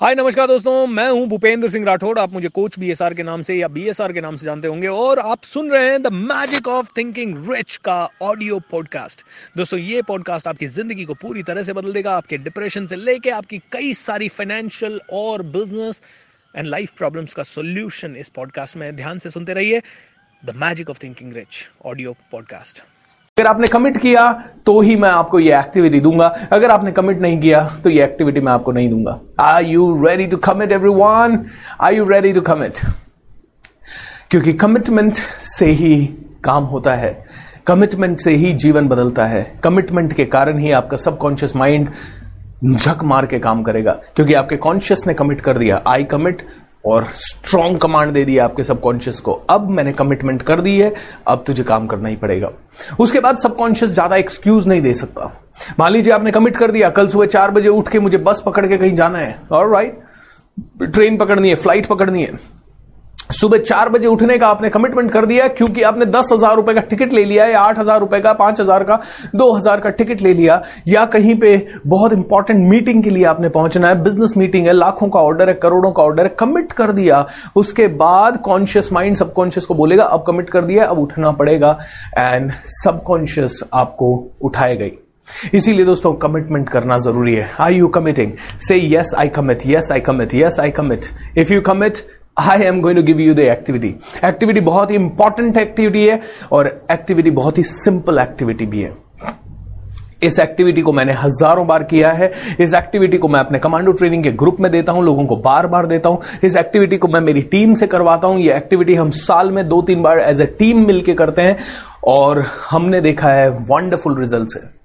हाय, नमस्कार दोस्तों, मैं हूँ भूपेंद्र सिंह राठौड़ आप मुझे कोच बीएसआर के नाम से या बीएसआर के नाम से जानते होंगे और आप सुन रहे हैं the magic of thinking rich का ऑडियो पॉडकास्ट दोस्तों, ये पॉडकास्ट आपकी ज़िंदगी को पूरी तरह से बदल देगा, आपके डिप्रेशन से लेके आपकी कई सारी फाइनेंशियल और बिज़नेस एंड लाइफ प्रॉब्लम्स का सोल्यूशन इस पॉडकास्ट में। ध्यान से सुनते रहिए the magic of thinking rich audio podcast अगर आपने कमिट किया तो ही मैं आपको ये एक्टिविटी दूँगा। अगर आपने कमिट नहीं किया तो ये एक्टिविटी मैं आपको नहीं दूँगा। Are you ready to commit every one are you ready to commit क्योंकि कमिटमेंट से ही काम होता है। कमिटमेंट से ही जीवन बदलता है। कमिटमेंट के कारण ही आपका सबकॉन्शियस माइंड झक मार के काम करेगा। क्योंकि आपके कॉन्शियस ने कमिट कर दिया। आई कमिट और स्ट्रॉन्ग कमांड दे दिया आपके सबकॉन्शियस को। अब मैंने कमिटमेंट कर दी है, अब तुझे काम करना ही पड़ेगा। उसके बाद सबकॉन्शियस ज़्यादा एक्सक्यूज नहीं दे सकता। मान लीजिए आपने कमिट कर दिया, कल सुबह चार बजे उठ के मुझे बस पकड़ के कहीं जाना है। और राइट ट्रेन पकड़नी है फ़्लाइट पकड़नी है। सुबह चार बजे उठने का आपने कमिटमेंट कर दिया, क्योंकि आपने दस हज़ार रुपए का टिकट ले लिया या आठ हज़ार रुपए का, पाँच हज़ार का, दो हज़ार का टिकट ले लिया, या कहीं पे बहुत इंपॉर्टेंट मीटिंग के लिए आपने पहुँचना है बिज़नेस मीटिंग है, लाखों का ऑर्डर है, करोड़ों का ऑर्डर है कमिट कर दिया, उसके बाद कॉन्शियस माइंड सबकॉन्शियस को बोलेगा, अब कमिट कर दिया, अब उठना पड़ेगा एंड सबकॉन्शियस आपको उठाए गई। इसीलिए दोस्तों कमिटमेंट करना ज़रूरी है। आई यू कमिटिंग से yes I commit yes I commit yes I commit if you commit I am going to give you the activity activity बहुत ही इंपॉर्टेंट एक्टिविटी है और एक्टिविटी बहुत ही सिंपल एक्टिविटी भी है। इस एक्टिविटी को मैंने हज़ारों बार किया है। इस एक्टिविटी को मैं अपने कमांडो ट्रेनिंग के ग्रुप में देता हूँ, लोगों को बार बार देता हूँ। इस एक्टिविटी को मैं मेरी टीम से करवाता हूँ। ये एक्टिविटी हम साल में दो तीन बार एज ए टीम मिलकर करते हैं और हमने देखा है वंडरफुल रिज़ल्ट है।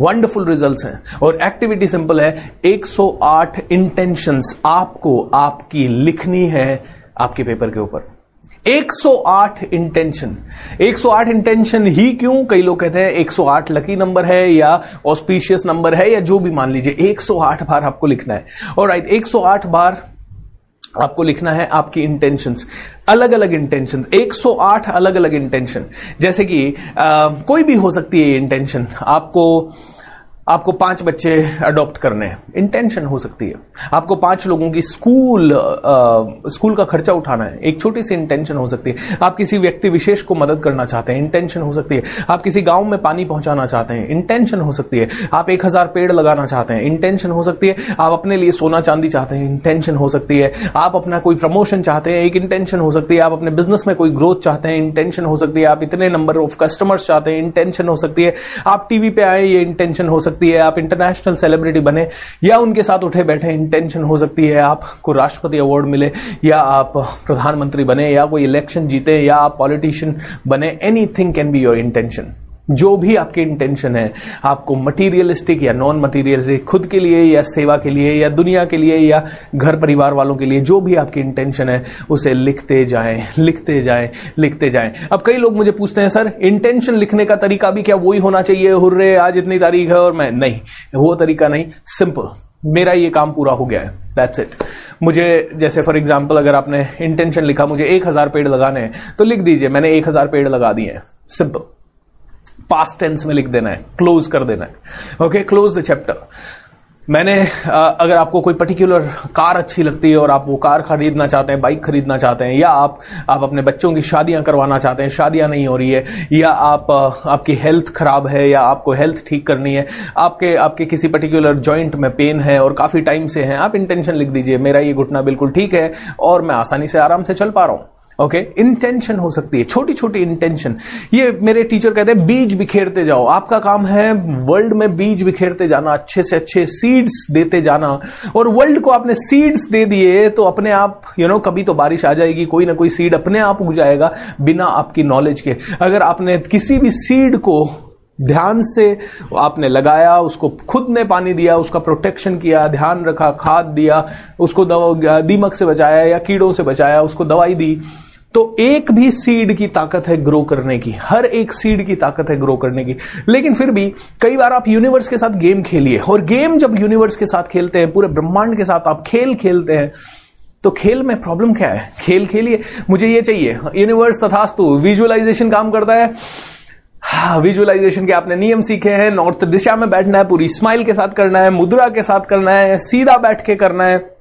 वंडरफुल रिजल्ट्स हैं। और एक्टिविटी सिंपल है। 108 इंटेंशंस आपको आपकी लिखनी है आपके पेपर के ऊपर। 108 इंटेंशन 108 इंटेंशन ही क्यों? कई लोग कहते हैं 108 लकी नंबर है या ऑस्पिशियस नंबर है या जो भी मान लीजिए। 108 बार आपको लिखना है। और राइट 108 बार आपको लिखना है आपकी इंटेंशंस अलग अलग इंटेंशन 108 अलग अलग इंटेंशन जैसे कि आ, कोई भी हो सकती है इंटेंशन आपको आपको पाँच बच्चे अडॉप्ट करने हैं इंटेंशन हो सकती है आपको पाँच लोगों की स्कूल आ, स्कूल का खर्चा उठाना है एक छोटी सी इंटेंशन हो सकती है आप किसी व्यक्ति विशेष को मदद करना चाहते हैं इंटेंशन हो सकती है आप किसी गाँव में पानी पहुंचाना चाहते हैं इंटेंशन हो सकती है आप एक हज़ार पेड़ लगाना चाहते हैं इंटेंशन हो सकती है आप अपने लिए सोना चांदी चाहते हैं इंटेंशन हो सकती है आप अपना कोई प्रमोशन चाहते हैं एक इंटेंशन हो सकती है आप अपने बिज़नेस में कोई ग्रोथ चाहते हैं इंटेंशन हो सकती है आप इतने नंबर ऑफ़ कस्टमर्स चाहते हैं इंटेंशन हो सकती है आप टीवी पे आए ये इंटेंशन हो सकती सकती है, आप इंटरनेशनल सेलिब्रिटी बने, या उनके साथ उठे बैठे इंटेंशन हो सकती है, आपको राष्ट्रपति अवार्ड मिले, या आप प्रधानमंत्री बने, या कोई इलेक्शन जीते, या आप पॉलिटिशियन बने anything can be your intention जो भी आपकी इंटेंशन है, आपको मटीरियलिस्टिक या नॉन मटीरियलिस्टिक खुद के लिए या सेवा के लिए या दुनिया के लिए या घर परिवार वालों के लिए जो भी आपकी इंटेंशन है, उसे लिखते जाएँ लिखते जाएँ लिखते जाएँ। अब कई लोग मुझे पूछते हैं, सर इंटेंशन लिखने का तरीका भी क्या वही होना चाहिए? हुर्रे, आज इतनी तारीख है और मैं नहीं, वो तरीका नहीं सिंपल मेरा ये काम पूरा हो गया है। दैट्स इट मुझे, जैसे फॉर एग्ज़ाम्पल अगर आपने इंटेंशन लिखा, मुझे एक हज़ार पेड़ लगाने हैं तो लिख दीजिए, मैंने एक हज़ार पेड़ लगा दिए हैं। सिंपल पास्ट टेंस में लिख देना है क्लोज कर देना है। ओके क्लोज द चैप्टर मैंने अगर आपको कोई पर्टिकुलर कार अच्छी लगती है और आप वो कार खरीदना चाहते हैं बाइक खरीदना चाहते हैं, या आप आप अपने बच्चों की शादियाँ करवाना चाहते हैं, शादियाँ नहीं हो रही है, या आप आपकी हेल्थ खराब है, या आपको हेल्थ ठीक करनी है, आपके आपके किसी पर्टिकुलर जॉइंट में पेन है और काफ़ी टाइम से है, आप इंटेंशन लिख दीजिए, मेरा ये घुटना बिल्कुल ठीक है और मैं आसानी से आराम से चल पा रहा हूँ। Okay okay? इंटेंशन हो सकती है। छोटी छोटी इंटेंशन ये मेरे टीचर कहते हैं बीज बिखेरते जाओ। आपका काम है वर्ल्ड में बीज बिखेरते जाना अच्छे से अच्छे सीड्स देते जाना। और वर्ल्ड को आपने सीड्स दे दिए तो अपने आप यू you नो know, कभी तो बारिश आ जाएगी कोई ना कोई सीड अपने आप उग जाएगा बिना आपकी नॉलेज के। अगर आपने किसी भी सीड को ध्यान से आपने लगाया उसको खुद ने पानी दिया उसका प्रोटेक्शन किया ध्यान रखा खाद दिया उसको दीमक से बचाया या कीड़ों से बचाया उसको दवाई दी तो एक भी सीड की ताकत है ग्रो करने की। हर एक सीड की ताकत है ग्रो करने की। लेकिन फिर भी, कई बार आप यूनिवर्स के साथ गेम खेलिए और गेम जब यूनिवर्स के साथ खेलते हैं, पूरे ब्रह्मांड के साथ आप खेल खेलते हैं तो खेल में प्रॉब्लम क्या है? खेल खेलिए। मुझे ये चाहिए। यूनिवर्स तथास्तु विजुअलाइजेशन काम करता है। हाँ विजुअलाइजेशन के आपने नियम सीखे हैं। नॉर्थ दिशा में बैठना है, पूरी स्माइल के साथ करना है, मुद्रा के साथ करना है, सीधा बैठ के करना है।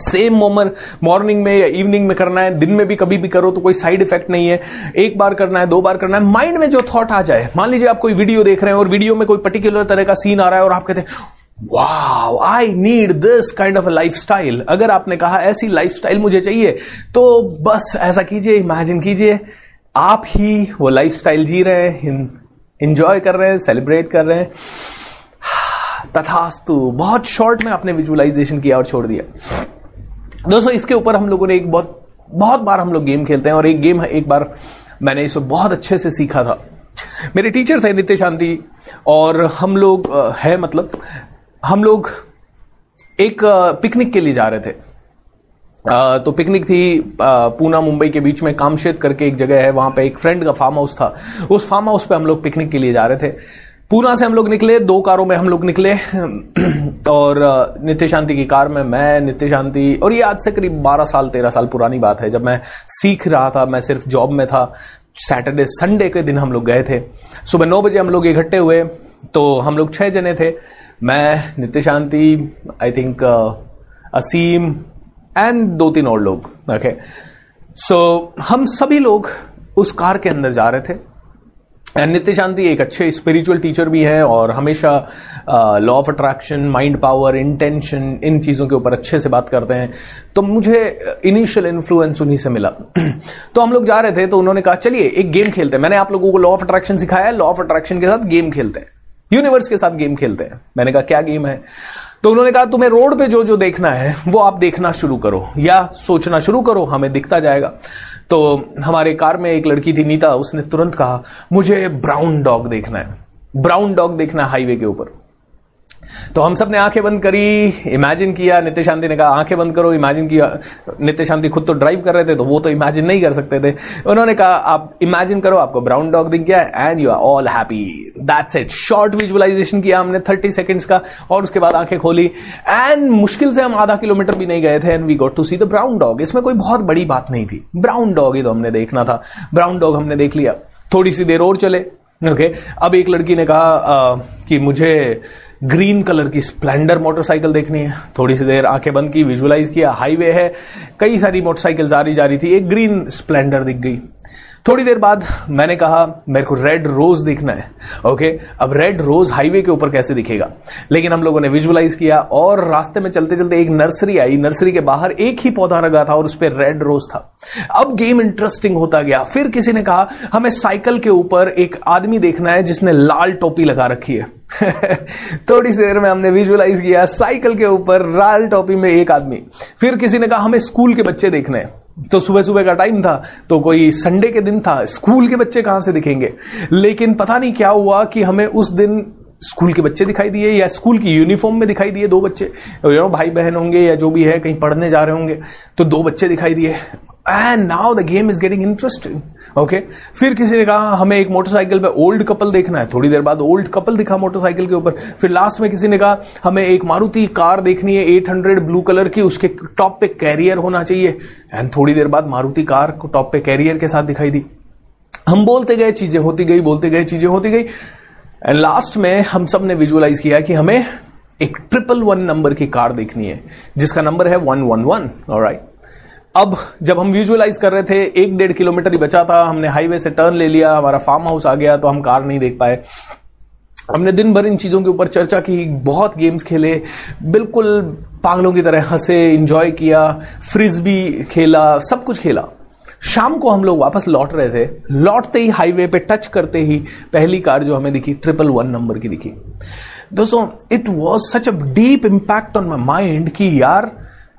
सेम मोमर मॉर्निंग में या इवनिंग में करना है, दिन में भी कभी भी करो तो कोई साइड इफ़ेक्ट नहीं है। एक बार करना है, दो बार करना है माइंड में जो थॉट आ जाए, मान लीजिए आप कोई वीडियो देख रहे हैं और वीडियो में कोई पर्टिकुलर तरह का सीन आ रहा है और आप कहते हैं वाह I need this kind of life style अगर आपने कहा, ऐसी लाइफ स्टाइल मुझे चाहिए तो बस ऐसा कीजिए इमेजिन कीजिए, आप ही वो लाइफ स्टाइल जी रहे हैं इंजॉय कर रहे हैं सेलिब्रेट कर रहे हैं। तथास्तु, बहुत शॉर्ट में आपने विजुअलाइजेशन किया और छोड़ दिया। दोस्तों, इसके ऊपर हम लोगों ने एक बहुत बहुत बार हम लोग गेम खेलते हैं और एक गेम एक बार मैंने इसे बहुत अच्छे से सीखा था। मेरे टीचर थे नित्य शांति और हम लोग है मतलब हम लोग एक पिकनिक के लिए जा रहे थे। तो पिकनिक थी पूना, मुंबई के बीच में कामशेत करके एक जगह है, वहाँ पे एक फ्रेंड का फार्म हाउस था। उस फार्म हाउस पे हम लोग पिकनिक के लिए जा रहे थे। पूना से हम लोग निकले, दो कारों में हम लोग निकले, और नित्य शांति की कार में मैं, नित्य शांति, और ये आज से करीब 12 साल 13 साल पुरानी बात है। जब मैं सीख रहा था, मैं सिर्फ़ जॉब में था, सैटरडे, संडे के दिन हम लोग गए थे। सुबह नौ बजे हम लोग इकट्ठे हुए तो हम लोग छह जने थे। मैं, नित्य शांति आई थिंक असीम एंड दो तीन और लोग ओके सो हम सभी लोग उस कार के अंदर जा रहे थे। नित्य शांति एक अच्छे स्पिरिचुअल टीचर भी है और हमेशा law of attraction mind power intention इन चीज़ों के ऊपर अच्छे से बात करते हैं। तो मुझे इनिशियल इन्फ्लुएंस उन्हीं से मिला। तो हम लोग जा रहे थे तो उन्होंने कहा, चलिए, एक गेम खेलते हैं। मैंने आप लोगों को लॉ ऑफ़ अट्रैक्शन सिखाया है लॉ ऑफ़ अट्रैक्शन के साथ गेम खेलते हैं। यूनिवर्स के साथ गेम खेलते हैं। मैंने कहा, क्या गेम है? तो उन्होंने कहा, तुम्हें रोड पे जो जो देखना है, वो आप देखना शुरू करो या सोचना शुरू करो, हमें दिखता जाएगा। तो हमारे कार में एक लड़की थी नीता, उसने तुरंत कहा, मुझे ब्राउन डॉग देखना है। ब्राउन डॉग देखना है हाईवे के ऊपर. तो हम सबने आँखें बंद करी इमेजिन किया नित्य शांति ने कहा आँखें बंद करो इमेजिन किया नित्य शांति खुद तो ड्राइव कर रहे थे तो वो तो इमेजिन नहीं कर सकते थे। उन्होंने कहा आप इमेजिन करो आपको ब्राउन डॉग दिख गया and you are all happy that's it short visualisation किया हमने थर्टी सेकेंड्स का और उसके बाद आँखें खोली। एंड मुश्किल से हम आधा किलोमीटर भी नहीं गए थे and we got to see the brown dog इसमें कोई बहुत बड़ी बात नहीं थी। ब्राउन डॉग ही तो हमने देखना था। ब्राउन डॉग हमने देख लिया। थोड़ी सी देर और चले ओके okay. अब एक लड़की ने कहा आ, कि मुझे ग्रीन कलर की स्प्लेंडर मोटरसाइकिल देखनी है। थोड़ी सी देर आँखें बंद की, विजुअलाइज किया, हाईवे है। कई सारी मोटरसाइकिल जा रही जा रही थी, एक ग्रीन स्प्लेंडर दिख गई। थोड़ी देर बाद मैंने कहा, मेरे को रेड रोज देखना है। ओके, अब रेड रोज हाईवे के ऊपर कैसे दिखेगा? लेकिन हम लोगों ने विजुअलाइज किया और रास्ते में चलते चलते एक नर्सरी आई। नर्सरी के बाहर एक ही पौधा लगा था और उस पर रेड रोज था। अब गेम इंटरेस्टिंग होता गया। फिर किसी ने कहा, हमें साइकिल के ऊपर एक आदमी देखना है जिसने लाल टोपी लगा रखी है। थोड़ी सी देर में हमने विजुअलाइज किया साइकिल के ऊपर लाल टॉपी में एक आदमी। फिर किसी ने कहा, हमें स्कूल के बच्चे देखने हैं। तो सुबह सुबह का टाइम था तो कोई संडे के दिन था स्कूल के बच्चे कहाँ से दिखेंगे? लेकिन पता नहीं क्या हुआ कि हमें उस दिन स्कूल के बच्चे दिखाई दिए या स्कूल की यूनिफॉर्म में दिखाई दिए दो बच्चे? यू नो भाई बहन होंगे या जो भी है, कहीं पढ़ने जा रहे होंगे तो दो बच्चे दिखाई दिए। And now the game is getting interesting okay फिर किसी ने कहा, हमें एक मोटरसाइकिल पे ओल्ड कपल देखना है। थोड़ी देर बाद ओल्ड कपल दिखा मोटरसाइकिल के ऊपर। फिर लास्ट में किसी ने कहा, हमें एक मारुति कार देखनी है 800 ब्लू कलर की, उसके टॉप पे कैरियर होना चाहिए। एंड थोड़ी देर बाद मारुति कार को टॉप पे कैरियर के साथ दिखाई दी। हम बोलते गए, चीज़ें होती गई, बोलते गए, चीज़ें होती गई। एंड लास्ट में हम सबने विजुअलाइज किया कि हमें एक ट्रिपल वन नंबर की कार देखनी है, जिसका नंबर है वन वन वन राइट अब जब हम विजुअलाइज कर रहे थे, एक डेढ़ किलोमीटर ही बचा था, हमने हाईवे से टर्न ले लिया, हमारा फार्म हाउस आ गया तो हम कार नहीं देख पाए. हमने दिन भर इन चीज़ों के ऊपर चर्चा की, बहुत गेम्स खेले, बिल्कुल पागलों की तरह हंसे इंजॉय किया फ्रिज भी खेला, सब कुछ खेला. शाम को हम लोग वापस लौट रहे थे। लौटते ही हाईवे पे टच करते ही पहली कार जो हमें दिखी ट्रिपल वन नंबर की दिखी। दोस्तों it was such a deep impact on my mind कि यार,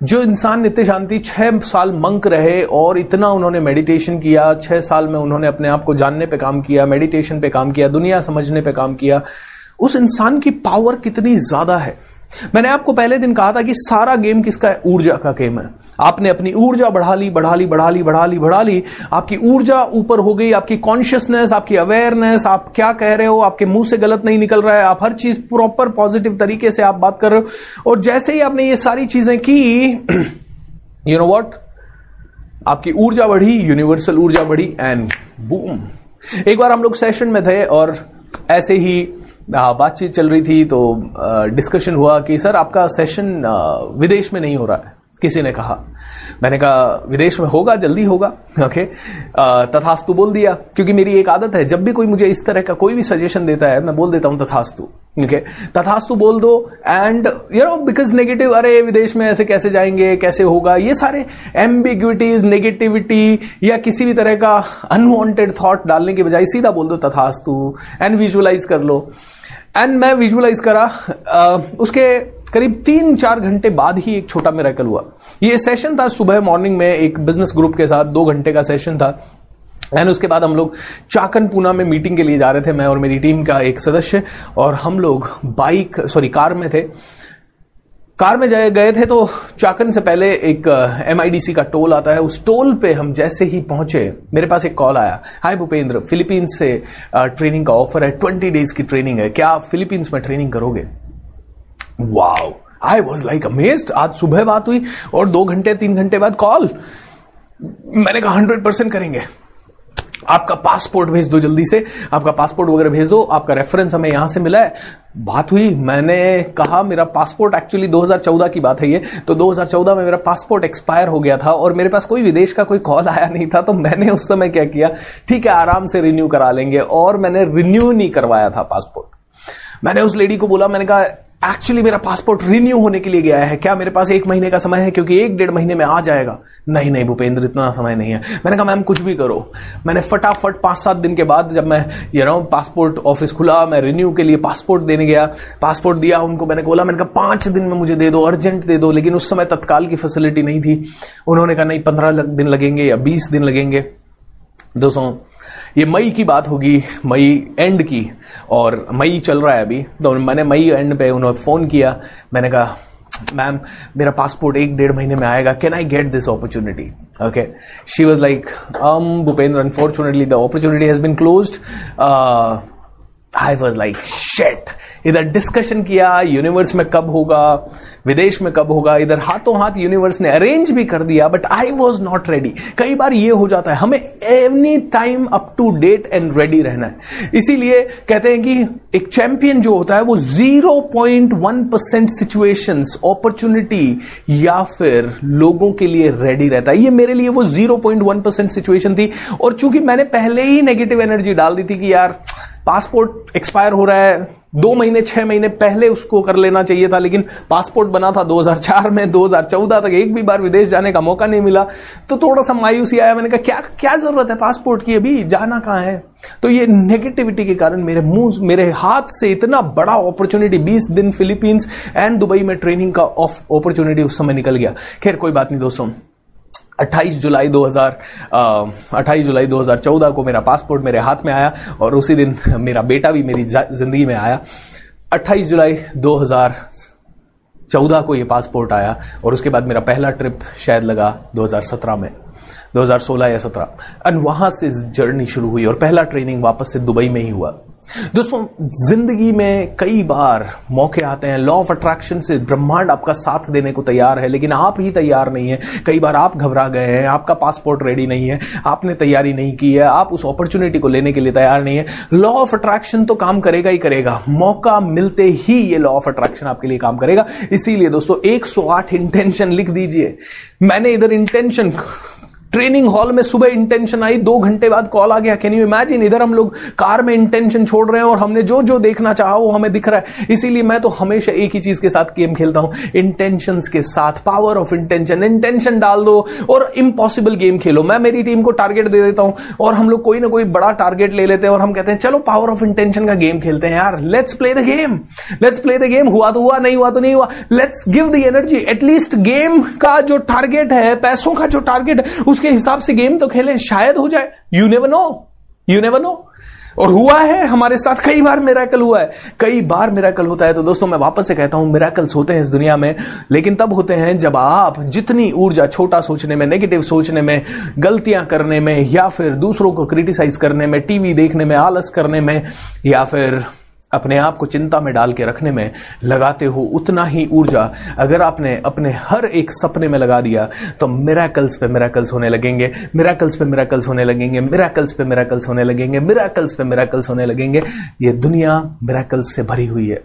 जो इंसान नित्य शांति छह साल मंक रहे और इतना उन्होंने मेडिटेशन किया, छह साल में उन्होंने अपने आप को जानने पे काम किया मेडिटेशन पे काम किया, दुनिया समझने पे काम किया। उस इंसान की पावर कितनी ज़्यादा है? मैंने आपको पहले दिन कहा था कि सारा गेम किसका? है ऊर्जा का गेम है। आपने अपनी ऊर्जा बढ़ा ली बढ़ा ली बढ़ा ली बढ़ा ली बढ़ा ली। आपकी ऊर्जा ऊपर हो गई, आपकी कॉन्शियसनेस आपकी अवेयरनेस आप क्या कह रहे हो? आपके मुँह से गलत नहीं निकल रहा है। आप हर चीज़ प्रॉपर पॉजिटिव तरीके से आप बात कर रहे हो। और जैसे ही आपने ये सारी चीज़ें की यू नो वॉट आपकी ऊर्जा बढ़ी यूनिवर्सल ऊर्जा बढ़ी एंड बूम एक बार हम लोग सेशन में थे और ऐसे ही बातचीत चल रही थी तो डिस्कशन हुआ कि, सर, आपका सेशन विदेश में नहीं हो रहा है। किसी ने कहा। मैंने कहा, विदेश में होगा, जल्दी होगा। ओके तथास्तु बोल दिया, क्योंकि मेरी एक आदत है, जब भी कोई मुझे इस तरह का कोई भी सजेशन देता है, मैं बोल देता हूँ तथास्तु। ओके तथास्तु बोल दो and you know because negative अरे, विदेश में ऐसे कैसे जाएँगे, कैसे होगा, ये सारे एम्बिग्विटीज नेगेटिविटी या किसी भी तरह का अनवांटेड थॉट डालने के बजाय सीधा बोल दो, तथास्तु एंड विजुअलाइज कर लो। एंड मैं विजुअलाइज करा उसके करीब तीन चार घंटे बाद ही एक छोटा मेरा हुआ। ये सेशन था सुबह मॉर्निंग में एक बिज़नेस ग्रुप के साथ, दो घंटे का सेशन था। एंड उसके बाद हम लोग चाकन पूना में मीटिंग के लिए जा रहे थे, मैं और मेरी टीम का एक सदस्य, और हम लोग बाइक सॉरी कार में थे। कार में जाए, गए थे तो चाकन से पहले एक एमआईडीसी का टोल आता है। उस टोल पे हम जैसे ही पहुँचे, मेरे पास एक कॉल आया। हाय भूपेंद्र फिलीपींस से ट्रेनिंग का ऑफ़र है। ट्वेंटी डेज़ की ट्रेनिंग है। क्या आप फिलीपींस में ट्रेनिंग करोगे? Wow I was like amazed आज सुबह बात हुई और दो घंटे, तीन घंटे बाद कॉल मैंने कहा हंड्रेड परसेंट करेंगे. आपका पासपोर्ट भेज दो जल्दी से। आपका पासपोर्ट वगैरह भेज दो। आपका रेफरेंस हमें यहाँ से मिला है। बात हुई। मैंने कहा, मेरा पासपोर्ट एक्चुअली 2014 की बात है ये। तो 2014 में मेरा पासपोर्ट एक्सपायर हो गया था और मेरे पास कोई विदेश का कोई कॉल आया नहीं था। तो मैंने उस समय क्या किया? ठीक है, आराम से रिन्यू करा लेंगे। और मैंने रिन्यू नहीं करवाया था पासपोर्ट मैंने उस लेडी को बोला, मैंने कहा एक्चुअली मेरा पासपोर्ट रिन्यू होने के लिए गया है। क्या मेरे पास एक महीने का समय है? क्योंकि एक डेढ़ महीने में आ जाएगा। नहीं नहीं भूपेंद्र, इतना समय नहीं है। मैंने कहा, मैम, कुछ भी करो। मैंने फटाफट पाँच सात दिन के बाद जब मैं ये रहा पासपोर्ट ऑफ़िस खुला, मैं रिन्यू के लिए पासपोर्ट देने गया। पासपोर्ट दिया उनको, मैंने बोला, मैंने कहा, पाँच दिन में मुझे दे दो अर्जेंट दे दो। लेकिन उस समय तत्काल की फैसिलिटी नहीं थी। उन्होंने कहा, नहीं, पंद्रह दिन लगेंगे या बीस दिन लगेंगे। दोस्तों ये मई की बात होगी, मई एंड की, और मई चल रहा है अभी। तो मैंने मई एंड पे उन्होंने फ़ोन किया। मैंने कहा मैम मेरा पासपोर्ट एक डेढ़ महीने में आएगा। Can I get this opportunity okay she was like um Bhupendra unfortunately the opportunity has been close I was like shit इधर डिस्कशन किया यूनिवर्स में कब होगा, विदेश में कब होगा। इधर हाथों हाथ यूनिवर्स ने अरेंज भी कर दिया but I was not ready कई बार ये हो जाता है, हमें every time up to date and ready रहना है। इसीलिए कहते हैं कि एक चैंपियन जो होता है, वो 0.1 परसेंट सिचुएशन अपॉर्चुनिटी या फिर लोगों के लिए रेडी रहता है। ये मेरे लिए वो 0.1 परसेंट सिचुएशन थी। और चूँकि मैंने पहले ही नेगेटिव एनर्जी डाल दी थी कि यार पासपोर्ट एक्सपायर हो रहा है दो महीने, छह महीने पहले उसको कर लेना चाहिए था, लेकिन पासपोर्ट बना था 2004 में 2014 तक एक भी बार विदेश जाने का मौका नहीं मिला। तो थोड़ा सा मायूसी आया, मैंने कहा, क्या क्या ज़रूरत है पासपोर्ट की अभी? जाना कहाँ है? तो ये नेगेटिविटी के कारण मेरे मुँह, मेरे हाथ से इतना बड़ा अपॉर्चुनिटी 20 दिन फिलीपींस एंड दुबई में ट्रेनिंग का ऑफ़ अपॉर्चुनिटी उस समय निकल गया। खैर, कोई बात नहीं दोस्तों। 28 जुलाई 2000 28 जुलाई 2014 को मेरा पासपोर्ट मेरे हाथ में आया और उसी दिन मेरा बेटा भी मेरी ज़िंदगी में आया। 28 जुलाई 2014 को ये पासपोर्ट आया और उसके बाद मेरा पहला ट्रिप शायद लगा 2017 में 2016 या 17 एंड वहाँ से जर्नी शुरू हुई और पहला ट्रेनिंग वापस से दुबई में ही हुआ। दोस्तों, ज़िंदगी में कई बार मौके आते हैं। लॉ ऑफ़ अट्रैक्शन से ब्रह्मांड आपका साथ देने को तैयार है, लेकिन आप ही तैयार नहीं है। कई बार आप घबरा गए हैं, आपका पासपोर्ट रेडी नहीं है, आपने तैयारी नहीं की है, आप उस अपॉर्चुनिटी को लेने के लिए तैयार नहीं है। लॉ ऑफ़ अट्रैक्शन तो काम करेगा ही करेगा। मौका मिलते ही ये लॉ ऑफ़ अट्रैक्शन आपके लिए काम करेगा। इसीलिए दोस्तों 108 इंटेंशन लिख दीजिए। मैंने इधर इंटेंशन ट्रेनिंग हॉल में सुबह इंटेंशन आई, दो घंटे बाद कॉल आ गया कैन यू इमेजिन इधर हम लोग कार में इंटेंशन छोड़ रहे हैं और हमने जो जो देखना चाहा वो हमें दिख रहा है। इसीलिए मैं तो हमेशा एक ही चीज़ के साथ गेम खेलता हूँ इंटेंशन के साथ पावर ऑफ़ इंटेंशन इंटेंशन डाल दो और इम्पॉसिबल गेम खेलो। मैं मेरी टीम को टारगेट दे देता हूँ और हम लोग कोई ना कोई बड़ा टारगेट ले लेते हैं और हम कहते हैं, चलो पावर ऑफ़ इंटेंशन का गेम खेलते हैं यार। Let's play the game let's play the game हुआ तो हुआ, नहीं हुआ तो नहीं हुआ। Let's give the energy at least game का जो टारगेट है, पैसों का जो टारगेट है उसके हिसाब से गेम तो खेले, शायद हो जाए। You never know you never know और हुआ है, हमारे साथ कई बार मेराकल हुआ है। कई बार मेराकल होता है तो दोस्तों मैं वापस से कहता हूँ मेराकल्स होते हैं इस दुनिया में, लेकिन तब होते हैं जब आप जितनी ऊर्जा छोटा सोचने में नेगेटिव सोचने में, गलतियाँ करने में, या फिर दूसरों को क्रिटिसाइज करने में टीवी देखने में, आलस करने में, या फिर अपने आप को चिंता में डाल के रखने में लगाते हो उतना ही ऊर्जा। अगर आपने अपने हर एक सपने में लगा दिया तो मेराकल्स पे मेराकल्स होने लगेंगे। मेराकल्स पे मेराकल्स होने लगेंगे। मेराकल्स पे मेराकल्स होने लगेंगे। मेराकल्स पे मेराकल्स होने लगेंगे। ये दुनिया मेराकल्स से भरी हुई है।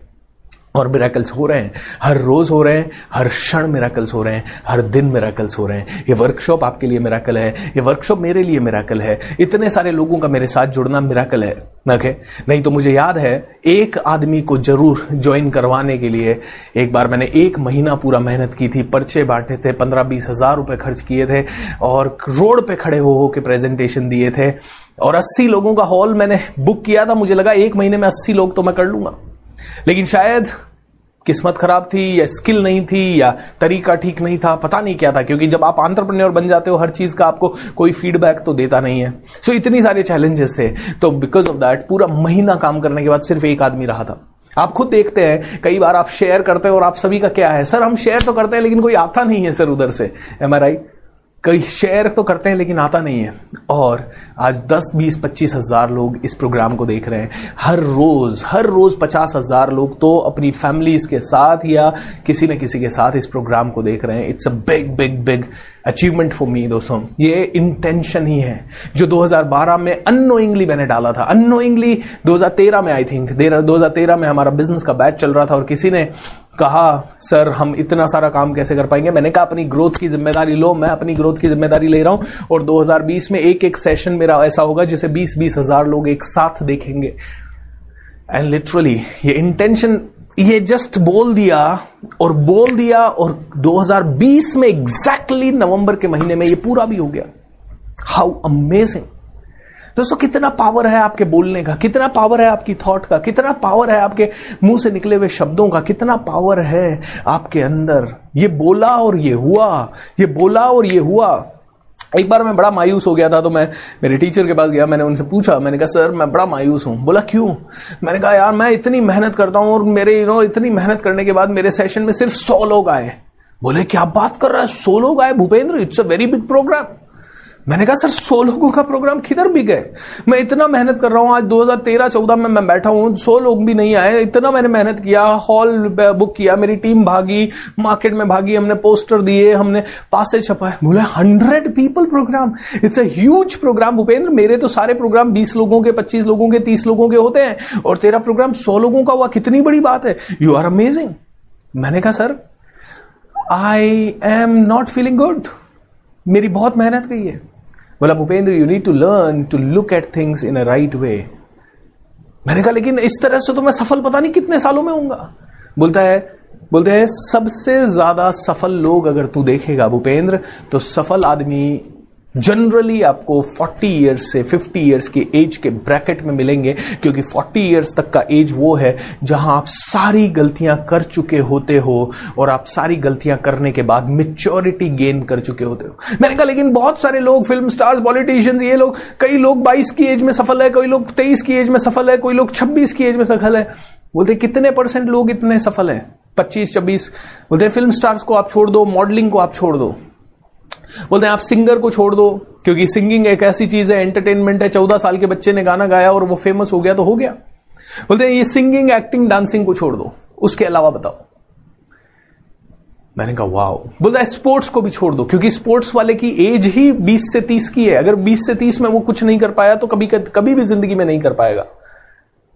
और मिराकल्स हो रहे हैं। हर रोज हो रहे हैं, हर क्षण मिराकल्स हो रहे हैं, हर दिन मिराकल्स हो रहे हैं। ये वर्कशॉप आपके लिए मिराकल है, ये वर्कशॉप मेरे लिए मिराकल है। इतने सारे लोगों का मेरे साथ जुड़ना मिराकल है ओके नहीं तो मुझे याद है, एक आदमी को ज़रूर ज्वाइन करवाने के लिए एक बार मैंने एक महीना पूरा मेहनत की थी। पर्चे बांटे थे पंद्रह बीस हज़ार रुपए खर्च किए थे और रोड पे खड़े हो हो के प्रेजेंटेशन दिए थे। और अस्सी लोगों का हॉल मैंने बुक किया था। मुझे लगा एक महीने में अस्सी लोग तो मैं कर लूँगा। लेकिन शायद किस्मत खराब थी या स्किल नहीं थी या तरीका ठीक नहीं था पता नहीं क्या था क्योंकि जब आप आंट्रप्रन्योर बन जाते हो हर चीज़ का आपको कोई फीडबैक तो देता नहीं है। सो so, इतनी सारे चैलेंजेस थे। तो बिकॉज़ ऑफ़ दैट पूरा महीना काम करने के बाद सिर्फ़ एक आदमी रहा था। आप खुद देखते हैं कई बार आप शेयर करते हो और आप सभी का क्या है? सर हम शेयर तो करते हैं लेकिन कोई आता नहीं है सर उधर से। एम आई राइट कई शेयर तो करते हैं लेकिन आता नहीं है। और आज 10, 20, पच्चीस हज़ार लोग इस प्रोग्राम को देख रहे हैं। हर रोज हर रोज पचास हज़ार लोग तो अपनी फैमिलीज़ के साथ या किसी न किसी के साथ इस प्रोग्राम को देख रहे हैं। It's a big big big achievement for me दोस्तों। ये इंटेंशन ही है। जो 2012 में अनोइंगली मैंने डाला था। अनोइंगली 2013 में आई थिंक 2013 में हमारा बिज़नेस का बैच चल रहा था और किसी ने कहा, सर, हम इतना सारा काम कैसे कर पाएँगे? मैंने कहा, अपनी ग्रोथ की ज़िम्मेदारी लो, मैं अपनी ग्रोथ की ज़िम्मेदारी ले रहा हूँ और 2020 में एक एक सेशन मेरा ऐसा होगा जिसे 20 बीस हज़ार लोग एक साथ देखेंगे. एंड लिटरली ये इंटेंशन ये जस्ट बोल दिया और बोल दिया और 2020 में एग्जैक्टली exactly नवंबर के महीने में ये पूरा भी हो गया। हाउ अमेजिंग दोस्तों, कितना पावर है आपके बोलने का, कितना पावर है आपकी थॉट का, कितना पावर है आपके मुँह से निकले हुए शब्दों का, कितना पावर है आपके अंदर। ये बोला और ये हुआ, ये बोला और ये हुआ। एक बार मैं बड़ा मायूस हो गया था तो मैं, मेरे टीचर के पास गया, मैंने उनसे पूछा, मैंने कहा, सर, मैं बड़ा मायूस हूँ। बोला, क्यों? मैंने कहा, यार, मैं इतनी मेहनत करता हूँ और मेरे यू नो इतनी मेहनत करने के बाद मेरे सेशन में सिर्फ़ सौ लोग आए। बोले, क्या बात कर रहा है? सौ लोग आए? Bhupendra it's a very big programme मैंने कहा, सर, सौ लोगों का प्रोग्राम किधर भी गए? मैं इतना मेहनत कर रहा हूँ, आज 2013-14 में मैं बैठा हूँ, सौ लोग भी नहीं आए, इतना मैंने मेहनत किया हॉल बुक किया, मेरी टीम भागी मार्केट में भागी, हमने पोस्टर दिए, हमने पासे छपाए. बोले, hundred people programme it's a programme Bhupendra, मेरे तो सारे प्रोग्राम बीस लोगों के, पच्चीस लोगों के, तीस लोगों के होते हैं, और तेरा प्रोग्राम सौ लोगों का हुआ, कितनी बड़ी बात है यू आर अमेजिंग मैंने कहा, sir I am not feeling good मेरी बहुत मेहनत गई है बोला, Bhupendra you need to learn to look at things in a right way मैंने कहा, लेकिन इस तरह से तो मैं सफल पता नहीं कितने सालों में होऊँगा। बोलता है, बोलते हैं, सबसे ज़्यादा सफल लोग अगर तू देखेगा, भूपेंद्र तो सफल आदमी जनरली आपको 40 इयर्स से 50 इयर्स के एज के ब्रैकेट में मिलेंगे, क्योंकि 40 इयर्स तक का एज वो है जहाँ आप सारी गलतियाँ कर चुके होते हो और आप सारी गलतियाँ करने के बाद मेच्योरिटी गेन कर चुके होते हो। मैंने कहा, लेकिन बहुत सारे लोग फ़िल्म स्टार्स पॉलिटिशियंस ये लोग, कई लोग 22 की एज में सफल है, कोई लोग 23 की एज में सफल है, कोई लोग 26 की एज में सफल है। बोलते कितने परसेंट लोग इतने सफल है? पच्चीस, छब्बीस। बोलते फ़िल्म स्टार्स को आप छोड़ दो मॉडलिंग को आप छोड़ दो। बोलते हैं, आप सिंगर को छोड़ दो, क्योंकि सिंगिंग एक ऐसी चीज़ है एंटरटेनमेंट है, चौदह साल के बच्चे ने गाना गाया और वो फ़ेमस हो गया तो हो गया। बोलते हैं, ये सिंगिंग एक्टिंग डांसिंग को छोड़ दो, उसके अलावा बताओ। मैंने कहा, वाओ। बोलता है, स्पोर्ट्स को भी छोड़ दो, क्योंकि स्पोर्ट्स वाले की एज ही 20 से 30 की है। अगर 20 से 30 में वो कुछ नहीं कर पाया तो कभी कभी भी ज़िंदगी में नहीं कर पाएगा।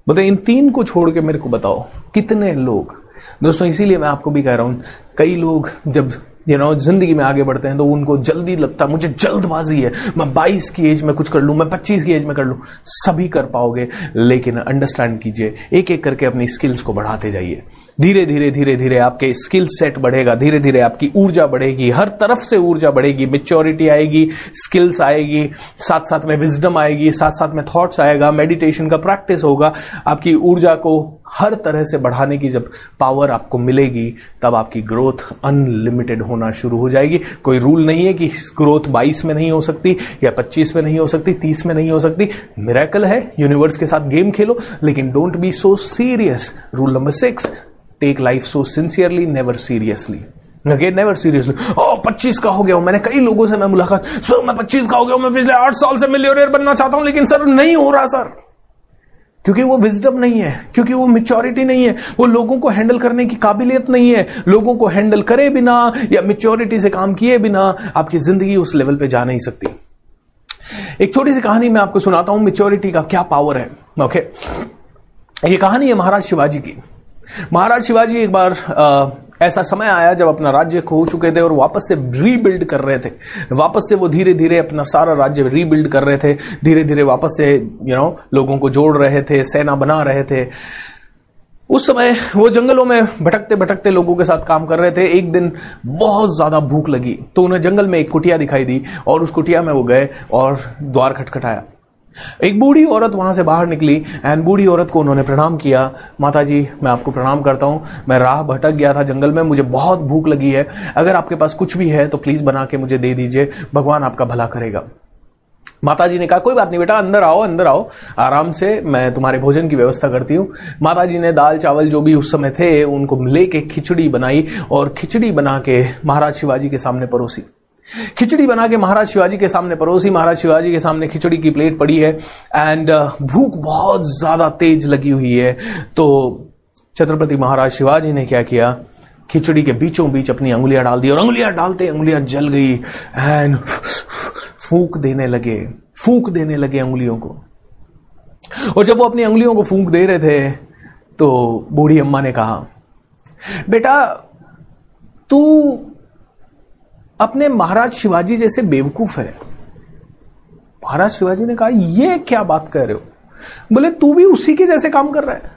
बोलते इन तीन को छोड़ के मेरे को बताओ, कितने लोग? दोस्तों, इसीलिए मैं आपको भी कह रहा हूँ, कई लोग जब यू नो ज़िंदगी में आगे बढ़ते हैं तो उनको जल्दी लगता है, मुझे जल्दबाजी है, मैं 22 की एज में कुछ कर लू, मैं 25 की एज में कर लू, सभी कर पाओगे, लेकिन अंडरस्टैंड कीजिए एक एक करके अपनी स्किल्स को बढ़ाते जाइए। धीरे धीरे धीरे धीरे आपके स्किल सेट बढ़ेगा, धीरे धीरे आपकी ऊर्जा बढ़ेगी, हर तरफ़ से ऊर्जा बढ़ेगी मेच्योरिटी आएगी स्किल्स आएगी साथ साथ में विजडम आएगी साथ साथ में थॉट्स आएगा मेडिटेशन का प्रैक्टिस होगा, आपकी ऊर्जा को हर तरह से बढ़ाने की जब पावर आपको मिलेगी, तब आपकी ग्रोथ अनलिमिटेड होना शुरू हो जाएगी। कोई रूल नहीं है कि ग्रोथ 22 में नहीं हो सकती, या 25 में नहीं हो सकती 30 में नहीं हो सकती। मिराकल है यूनिवर्स के साथ गेम खेलो, लेकिन don't be so serious rule number six take life so sincerely never seriously again never seriously पच्चीस का हो गया हूँ। मैंने कई लोगों से मैं मुलाकात सर, मैं पच्चीस का हो गया हूँ। मैं पिछले आठ साल से मिलियनियर बनना चाहता हूँ, लेकिन सर, नहीं हो रहा, सर। क्योंकि वो विजडम नहीं है, क्योंकि वो मिच्योरिटी नहीं है। वो लोगों को हैंडल करने की काबिलियत नहीं है। लोगों को हैंडल करे बिना या मिच्योरिटी से काम किए बिना आपकी ज़िंदगी उस लेवल पे जा नहीं सकती। एक छोटी सी कहानी मैं आपको सुनाता हूँ मिच्योरिटी का क्या पावर है। ओके ये कहानी है महाराज शिवाजी की। महाराज शिवाजी एक बार आ, ऐसा समय आया जब अपना राज्य खो चुके थे और वापस से रीबिल्ड कर रहे थे। वापस से वो धीरे धीरे अपना सारा राज्य रीबिल्ड कर रहे थे। धीरे धीरे वापस से यू नो लोगों को जोड़ रहे थे सेना बना रहे थे। उस समय वो जंगलों में भटकते भटकते लोगों के साथ काम कर रहे थे। एक दिन बहुत ज़्यादा भूख लगी तो उन्हें जंगल में एक कुटिया दिखाई दी और उस कुटिया में वो गए और द्वार खटखटाया। एक बूढ़ी औरत वहाँ से बाहर निकली एंड बूढ़ी औरत को उन्होंने प्रणाम किया। माता जी मैं आपको प्रणाम करता हूँ। मैं राह भटक गया था जंगल में, मुझे बहुत भूख लगी है। अगर आपके पास कुछ भी है तो प्लीज़ बना के मुझे दे दीजिए। भगवान आपका भला करेगा। माता जी ने कहा, कोई बात नहीं बेटा, अंदर आओ अंदर आओ। आराम से, मैं तुम्हारे भोजन की व्यवस्था करती हूँ। माता जी ने दाल, चावल, जो भी उस समय थे, उनको लेके खिचड़ी बनाई, और खिचड़ी बना के महाराज शिवाजी के सामने परोसी। खिचड़ी बना के महाराज शिवाजी के सामने परोसी महाराज शिवाजी के सामने खिचड़ी की प्लेट पड़ी है एंड uh, भूख बहुत ज़्यादा तेज लगी हुई है। तो छत्रपति महाराज शिवाजी ने क्या किया? खिचड़ी के बीचों बीच अपनी अंगुलियाँ डाल दी और अंगुलियाँ डालते अंगुलियाँ जल गई एंड फूक देने लगे फूक देने लगे अंगुलियों को। और जब वो अपनी अंगुलियों को फूक दे रहे थे तो बूढ़ी अम्मा ने कहा बेटा तू अपने महाराज शिवाजी जैसे बेवकूफ़ है। महाराज शिवाजी ने कहा, ये क्या बात कर रहे हो? बोले, तू भी उसी के जैसे काम कर रहा है।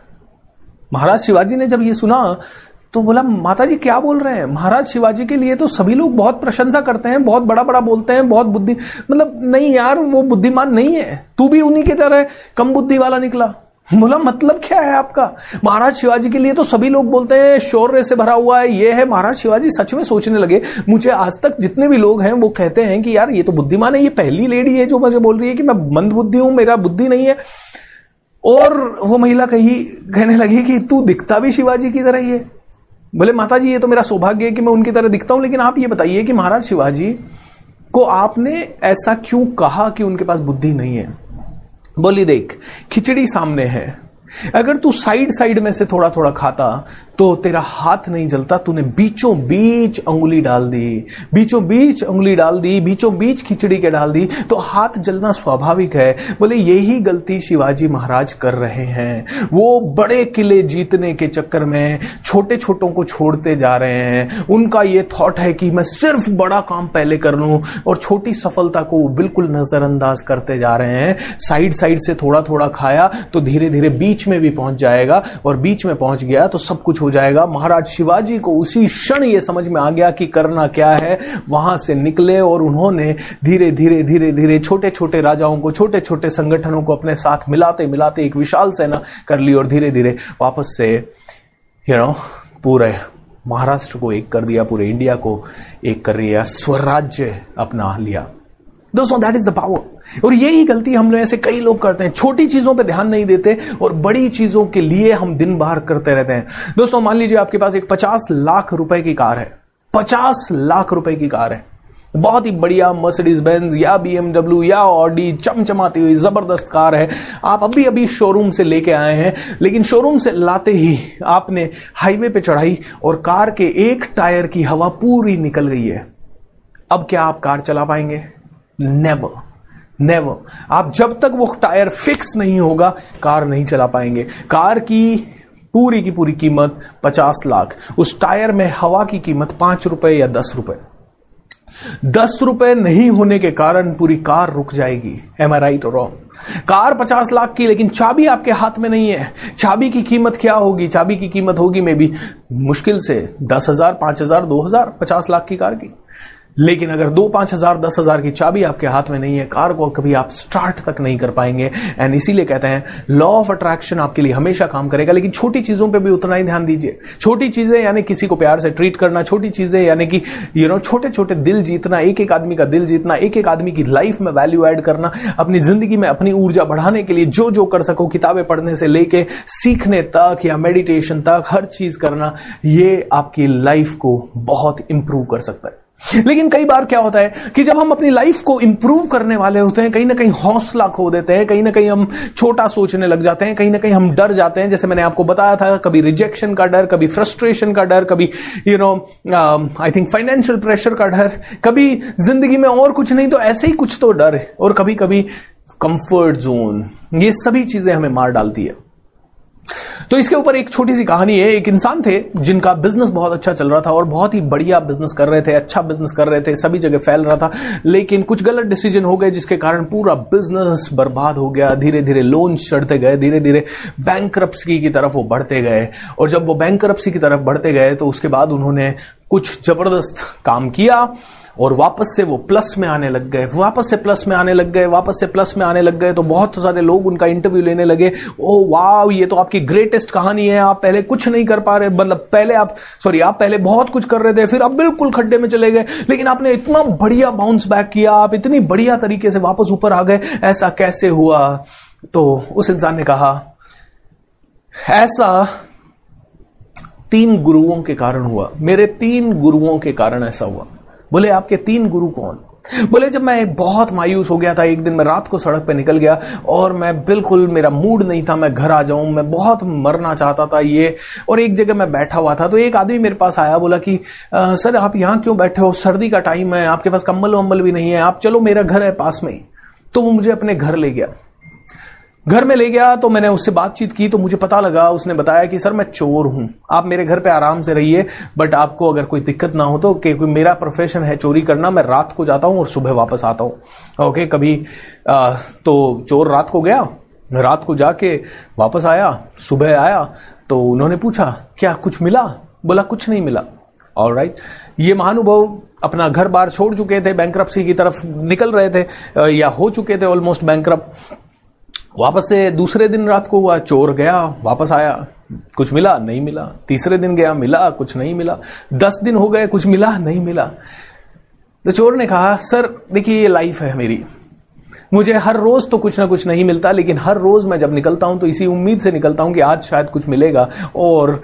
महाराज शिवाजी ने जब ये सुना तो बोला माता जी क्या बोल रहे हैं? महाराज शिवाजी के लिए तो सभी लोग बहुत प्रशंसा करते हैं, बहुत बड़ा बड़ा बोलते हैं, बहुत बुद्धि मतलब नहीं यार, वो बुद्धिमान नहीं है। तू भी उन्हीं की तरह कम बुद्धि वाला निकला। बोला मतलब क्या है आपका? महाराज शिवाजी के लिए तो सभी लोग बोलते हैं, शौर्य से भरा हुआ है, ये है। महाराज शिवाजी सच में सोचने लगे। मुझे आज तक जितने भी लोग हैं, वो कहते हैं कि, यार, ये तो बुद्धिमान है, ये पहली लेडी है जो मुझे बोल रही है कि मैं मंद बुद्धि हूँ, मेरा बुद्धि नहीं है। और वो महिला कही, कहने लगी कि, तू दिखता भी शिवाजी की तरह ही है। बोले माता जी ये तो मेरा सौभाग्य है कि मैं उनकी तरह दिखता हूँ, लेकिन आप ये बताइए कि महाराज शिवाजी को आपने ऐसा क्यों कहा कि उनके पास बुद्धि नहीं है? बोली देख खिचड़ी सामने है। अगर तू साइड साइड में से थोड़ा थोड़ा खाता तो तेरा हाथ नहीं जलता, तूने बीचों बीच अंगुली डाल दी। बीचों बीच अंगुली डाल दी, बीचों बीच खिचड़ी के डाल दी तो हाथ जलना स्वाभाविक है। बोले, यही गलती शिवाजी महाराज कर रहे हैं। वो बड़े किले जीतने के चक्कर में छोटे छोटों को छोड़ते जा रहे हैं। उनका ये थॉट है कि मैं सिर्फ़ बड़ा काम पहले कर लूँ और छोटी सफलता को बिल्कुल नजरअंदाज करते जा रहे हैं। साइड साइड से थोड़ा थोड़ा खाया तो धीरे धीरे बीच में भी पहुँच जाएगा और बीच में पहुँच गया तो सब कुछ हो जाएगा। महाराज शिवाजी को उसी क्षण ये समझ में आ गया कि करना क्या है। वहाँ से निकले और उन्होंने धीरे धीरे धीरे धीरे छोटे छोटे राजाओं को छोटे छोटे संगठनों को अपने साथ मिलाते मिलाते एक विशाल सेना कर ली और धीरे धीरे वापस से यू नो पूरे महाराष्ट्र को एक कर दिया, पूरे इंडिया को एक कर लिया, स्वराज्य अपना लिया। दोस्तों दैट इज़ द पावर और यही गलती हम लोग ऐसे कई लोग करते हैं। छोटी चीज़ों पे ध्यान नहीं देते और बड़ी चीज़ों के लिए हम दिन बाहर करते रहते हैं। दोस्तों, मान लीजिए आपके पास एक पचास लाख रुपए की कार है। पचास लाख रुपए की कार है। बहुत ही बढ़िया मर्सिडीज बेंज या बीएमडब्ल्यू या ऑडी चमचमाती हुई ज़बरदस्त कार है। आप अभी अभी शोरूम से लेके आए हैं, लेकिन शोरूम से लाते ही आपने हाईवे पे चढ़ाई और कार के एक टायर की हवा पूरी निकल गई है। अब क्या आप कार चला पाएँगे? नेवर नेवर आप जब तक वो टायर फिक्स नहीं होगा, कार नहीं चला पाएँगे। कार की पूरी की पूरी कीमत पचास लाख। उस टायर में हवा की कीमत पाँच रुपए या दस रुपए। दस रुपए नहीं होने के कारण पूरी कार रुक जाएगी। एम आई राइट और रॉन्ग कार पचास लाख की, लेकिन चाबी आपके हाथ में नहीं है। चाबी की कीमत क्या होगी? चाबी की कीमत होगी मे बी मुश्किल से दस हज़ार, पाँच हज़ार, दो हज़ार, पचास लाख की कार की। लेकिन अगर दो पाँच हज़ार, दस हज़ार की चाबी आपके हाथ में नहीं है, कार को कभी आप स्टार्ट तक नहीं कर पाएँगे। एंड इसीलिए कहते हैं लॉ ऑफ़ अट्रैक्शन आपके लिए हमेशा काम करेगा, लेकिन छोटी चीज़ों पर भी उतना ही ध्यान दीजिए। छोटी चीज़ें यानी किसी को प्यार से ट्रीट करना, छोटी चीज़ें यानी कि यू नो छोटे छोटे दिल जीतना एक एक आदमी का दिल जीतना एक एक आदमी की लाइफ में वैल्यू एड करना, अपनी ज़िंदगी में अपनी ऊर्जा बढ़ाने के लिए जो जो कर सको, किताबें पढ़ने से लेके सीखने तक या मेडिटेशन तक, हर चीज़ करना, ये आपकी लाइफ को बहुत इंप्रूव कर सकता है। लेकिन कई बार क्या होता है कि जब हम अपनी लाइफ को इंप्रूव करने वाले होते हैं, कहीं ना कहीं हौसला खो देते हैं, कहीं ना कहीं हम छोटा सोचने लग जाते हैं, कहीं ना कहीं हम डर जाते हैं। जैसे मैंने आपको बताया था, कभी रिजेक्शन का डर, कभी फ्रस्ट्रेशन का डर, कभी you know I think financial pressure का डर, कभी ज़िंदगी में और कुछ नहीं तो ऐसे ही कुछ तो डर है। और कभी कभी कंफर्ट जोन ये सभी चीज़ें हमें मार डालती है। तो इसके ऊपर एक छोटी सी कहानी है। एक इंसान थे जिनका बिज़नेस बहुत अच्छा चल रहा था और बहुत ही बढ़िया बिज़नेस कर रहे थे अच्छा बिज़नेस कर रहे थे, सभी जगह फैल रहा था। लेकिन कुछ गलत डिसीज़न हो गए जिसके कारण पूरा बिज़नेस बर्बाद हो गया। धीरे धीरे लोन चढ़ते गए धीरे धीरे बैंक की तरफ़ वो बढ़ते गए। और जब वो बैंक की तरफ़ बढ़ते गए तो उसके बाद उन्होंने कुछ ज़बरदस्त काम किया। और वापस से वो प्लस में आने लग गए। वापस से प्लस में आने लग गए, वापस से प्लस में आने लग गए तो बहुत सारे लोग उनका इंटरव्यू लेने लगे। ओ वाह ये तो आपकी ग्रेटेस्ट कहानी है, आप पहले कुछ नहीं कर पा रहे मतलब पहले आप सॉरी आप पहले बहुत कुछ कर रहे थे, फिर आप बिल्कुल खड्डे में चले गए। लेकिन आपने इतना बढ़िया बाउंस बैक किया, आप इतनी बढ़िया तरीके से वापस ऊपर आ गए, ऐसा कैसे हुआ? तो उस इंसान ने कहा, ऐसा तीन गुरुओं के कारण हुआ, मेरे तीन गुरुओं के कारण ऐसा हुआ। बोले आपके तीन गुरु कौन? बोले जब मैं बहुत मायूस हो गया था एक दिन मैं रात को सड़क पे निकल गया और मैं बिल्कुल मेरा मूड नहीं था मैं घर आ जाऊँ मैं बहुत मरना चाहता था ये और एक जगह मैं बैठा हुआ था तो एक आदमी मेरे पास आया बोला कि आ, सर आप यहाँ क्यों बैठे हो? सर्दी का टाइम है आपके पास कंबल वम्बल भी नहीं है आप चलो मेरा घर है पास में ही। तो वो मुझे अपने घर ले गया। घर में ले गया तो मैंने उससे बातचीत की तो मुझे पता लगा उसने बताया कि सर मैं चोर हूँ। आप मेरे घर पे आराम से रहिए बट आपको अगर कोई दिक्कत ना हो तो क्योंकि मेरा प्रोफेशन है चोरी करना मैं रात को जाता हूँ और सुबह वापस आता हूँ। ओके कभी आ, तो चोर रात को गया रात को जाके वापस आया सुबह आया तो उन्होंने पूछा क्या कुछ मिला? बोला कुछ नहीं मिला. और राइट ये महानुभव अपना घर बार छोड़ चुके थे बैंक की तरफ़ निकल रहे थे या हो चुके थे ऑलमोस्ट बैंक वापस से दूसरे दिन रात को हुआ, चोर गया, वापस आया, कुछ मिला, नहीं मिला। तीसरे दिन गया, मिला, कुछ नहीं मिला। दस दिन हो गए, कुछ मिला, नहीं मिला। तो चोर ने कहा, सर, देखिए, ये लाइफ है मेरी। मुझे हर रोज तो कुछ ना कुछ नहीं मिलता, लेकिन हर रोज मैं जब निकलता हूँ तो इसी उम्मीद से निकलता हूँ कि आज शायद कुछ मिलेगा, और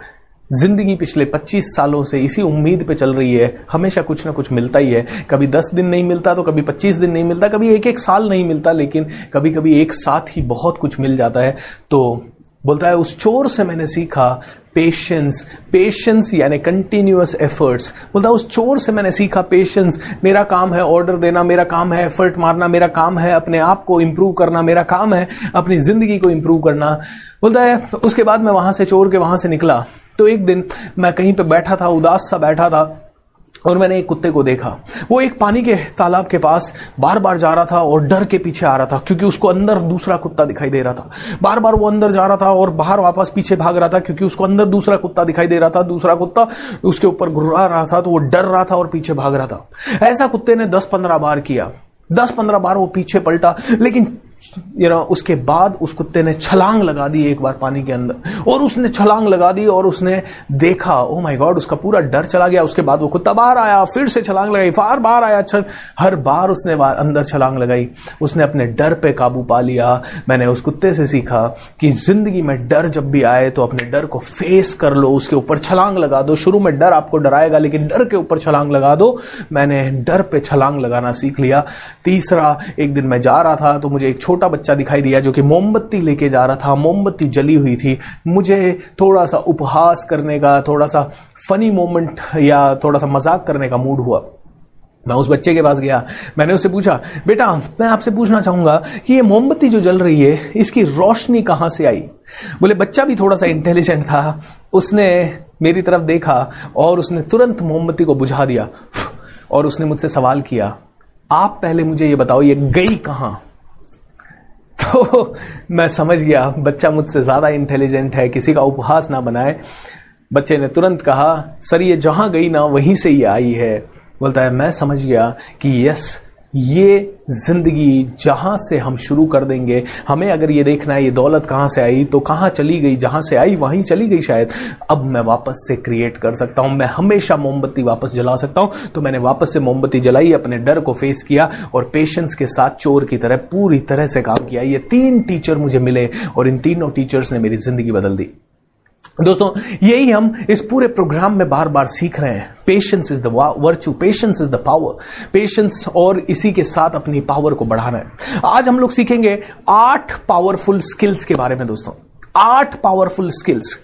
ज़िंदगी पिछले 25 सालों से इसी उम्मीद पे चल रही है। हमेशा कुछ ना कुछ मिलता ही है। कभी 10 दिन नहीं मिलता तो कभी 25 दिन नहीं मिलता, कभी एक एक साल नहीं मिलता, लेकिन कभी कभी एक साथ ही बहुत कुछ मिल जाता है। तो बोलता है, उस चोर से मैंने सीखा पेशेंस पेशेंस यानी कंटिन्यूअस एफर्ट्स बोलता उस चोर से मैंने सीखा पेशेंस मेरा काम है ऑर्डर देना, मेरा काम है एफर्ट मारना, मेरा काम है अपने आप को इंप्रूव करना, मेरा काम है अपनी ज़िंदगी को इंप्रूव करना. बोलता है, उसके बाद मैं वहाँ से, चोर के वहाँ से निकला। तो एक दिन मैं कहीं पे बैठा था, उदास सा बैठा था, और मैंने एक कुत्ते को देखा। वो एक पानी के तालाब के पास बार बार जा रहा था और डर के पीछे आ रहा था, क्योंकि उसको अंदर दूसरा कुत्ता दिखाई दे रहा था। बार बार वो अंदर जा रहा था और बाहर वापस पीछे भाग रहा था, क्योंकि उसको अंदर दूसरा कुत्ता दिखाई दे रहा था, दूसरा कुत्ता उसके ऊपर घुरा रहा था तो वो डर रहा था और पीछे भाग रहा था। ऐसा कुत्ते ने दस पंद्रह बार किया। दस पंद्रह बार वो पीछे पलटा, लेकिन यू नो उसके बाद उस कुत्ते ने छलांग लगा दी एक बार पानी के अंदर। और उसने छलांग लगा दी और उसने देखा ओ माय गॉड उसका पूरा डर चला गया। उसके बाद वो कुत्ता बाहर आया फिर से छलांग लगाई बार बार आया छल, हर बार उसने बार अंदर छलांग लगाई। उसने अपने डर पे काबू पा लिया। मैंने उस कुत्ते से सीखा कि ज़िंदगी में डर जब भी आए तो अपने डर को फेस कर लो उसके ऊपर छलांग लगा दो। शुरू में डर आपको डराएगा लेकिन डर के ऊपर छलांग लगा दो। मैंने डर पे छलांग लगाना सीख लिया। तीसरा एक दिन मैं जा रहा था तो मुझे एक छोटा बच्चा दिखाई दिया जो कि मोमबत्ती लेके जा रहा था, मोमबत्ती जली हुई थी। मुझे थोड़ा सा उपहास करने का थोड़ा सा फनी मोमेंट या थोड़ा सा मज़ाक करने का मूड हुआ। मैं उस बच्चे के पास गया। मैंने उससे पूछा, बेटा, मैं आपसे पूछना चाहूँगा कि ये मोमबत्ती जो जल रही है, इसकी रोशनी कहाँ से आई? बोले, बच्चा भी थोड़ा सा इंटेलिजेंट था। उसने मेरी तरफ़ देखा और उसने तुरंत मोमबत्ती को बुझा दिया और उसने मुझसे सवाल किया, आप पहले मुझे ये बताओ, ये गई कहाँ? तो मैं समझ गया, बच्चा मुझसे ज़्यादा इंटेलिजेंट है, किसी का उपहास ना बनाए। बच्चे ने तुरंत कहा, सर, ये जहाँ गई ना, वहीं से ये आई है। बोलता है, मैं समझ गया कि यस ये ज़िंदगी जहाँ से हम शुरू कर देंगे। हमें अगर ये देखना है, ये दौलत कहाँ से आई तो कहाँ चली गई, जहाँ से आई, वहीं चली गई शायद। अब मैं वापस से क्रिएट कर सकता हूँ। मैं हमेशा मोमबत्ती वापस जला सकता हूँ। तो मैंने वापस से मोमबत्ती जलाई, अपने डर को फेस किया और पेशेंस के साथ चोर की तरह, पूरी तरह से काम किया। ये तीन टीचर मुझे मिले और इन तीनों टीचर्स ने मेरी ज़िंदगी बदल दी। दोस्तों, यही हम इस पूरे प्रोग्राम में बार बार सीख रहे हैं। Patience is the virtue patience is the power patience और इसी के साथ अपनी पावर को बढ़ाना है। आज हम लोग सीखेंगे आठ पावरफुल स्किल्स के बारे में दोस्तों। आठ पावरफुल स्किल्स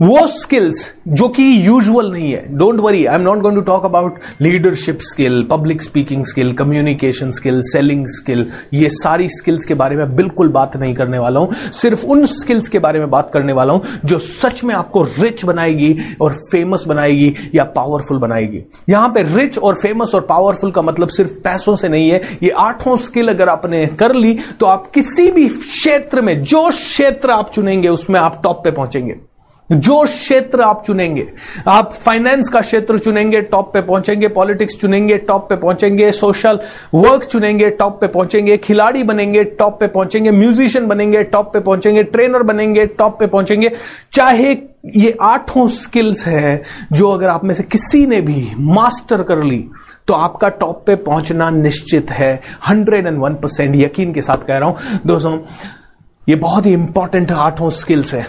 वो स्किल्स जो कि यूजुअल नहीं है. Don't worry I am not going to talk about leadership skill public speaking skill communication skill selling skill ये सारी स्किल्स के बारे में बिल्कुल बात नहीं करने वाला हूँ. सिर्फ़ उन स्किल्स के बारे में बात करने वाला हूँ जो सच में आपको रिच बनाएगी और फ़ेमस बनाएगी या पावरफुल बनाएगी. यहाँ पे रिच और फ़ेमस और पावरफुल का मतलब सिर्फ़ पैसों से नहीं है. ये आठों स्किल अगर आपने कर ली तो आप किसी भी क्षेत्र में, जो क्षेत्र आप चुनेंगे, उसमें आप टॉप पे पहुँचेंगे. जो क्षेत्र आप चुनेंगे, आप फाइनेंस का क्षेत्र चुनेंगे टॉप पे पहुँचेंगे पॉलिटिक्स चुनेंगे टॉप पे पहुँचेंगे सोशल वर्क चुनेंगे टॉप पे पहुँचेंगे, खिलाड़ी बनेंगे टॉप पे पहुँचेंगे म्यूजिशियन बनेंगे टॉप पे पहुँचेंगे ट्रेनर बनेंगे टॉप पे पहुँचेंगे। चाहे ये आठों स्किल्स हैं जो अगर आप में से किसी ने भी मास्टर कर ली तो आपका टॉप पे पहुँचना निश्चित है। हंड्रेड एंड वन परसेंट यकीन के साथ कह रहा हूँ, दोस्तों, ये बहुत ही इंपॉर्टेंट आठों स्किल्स है।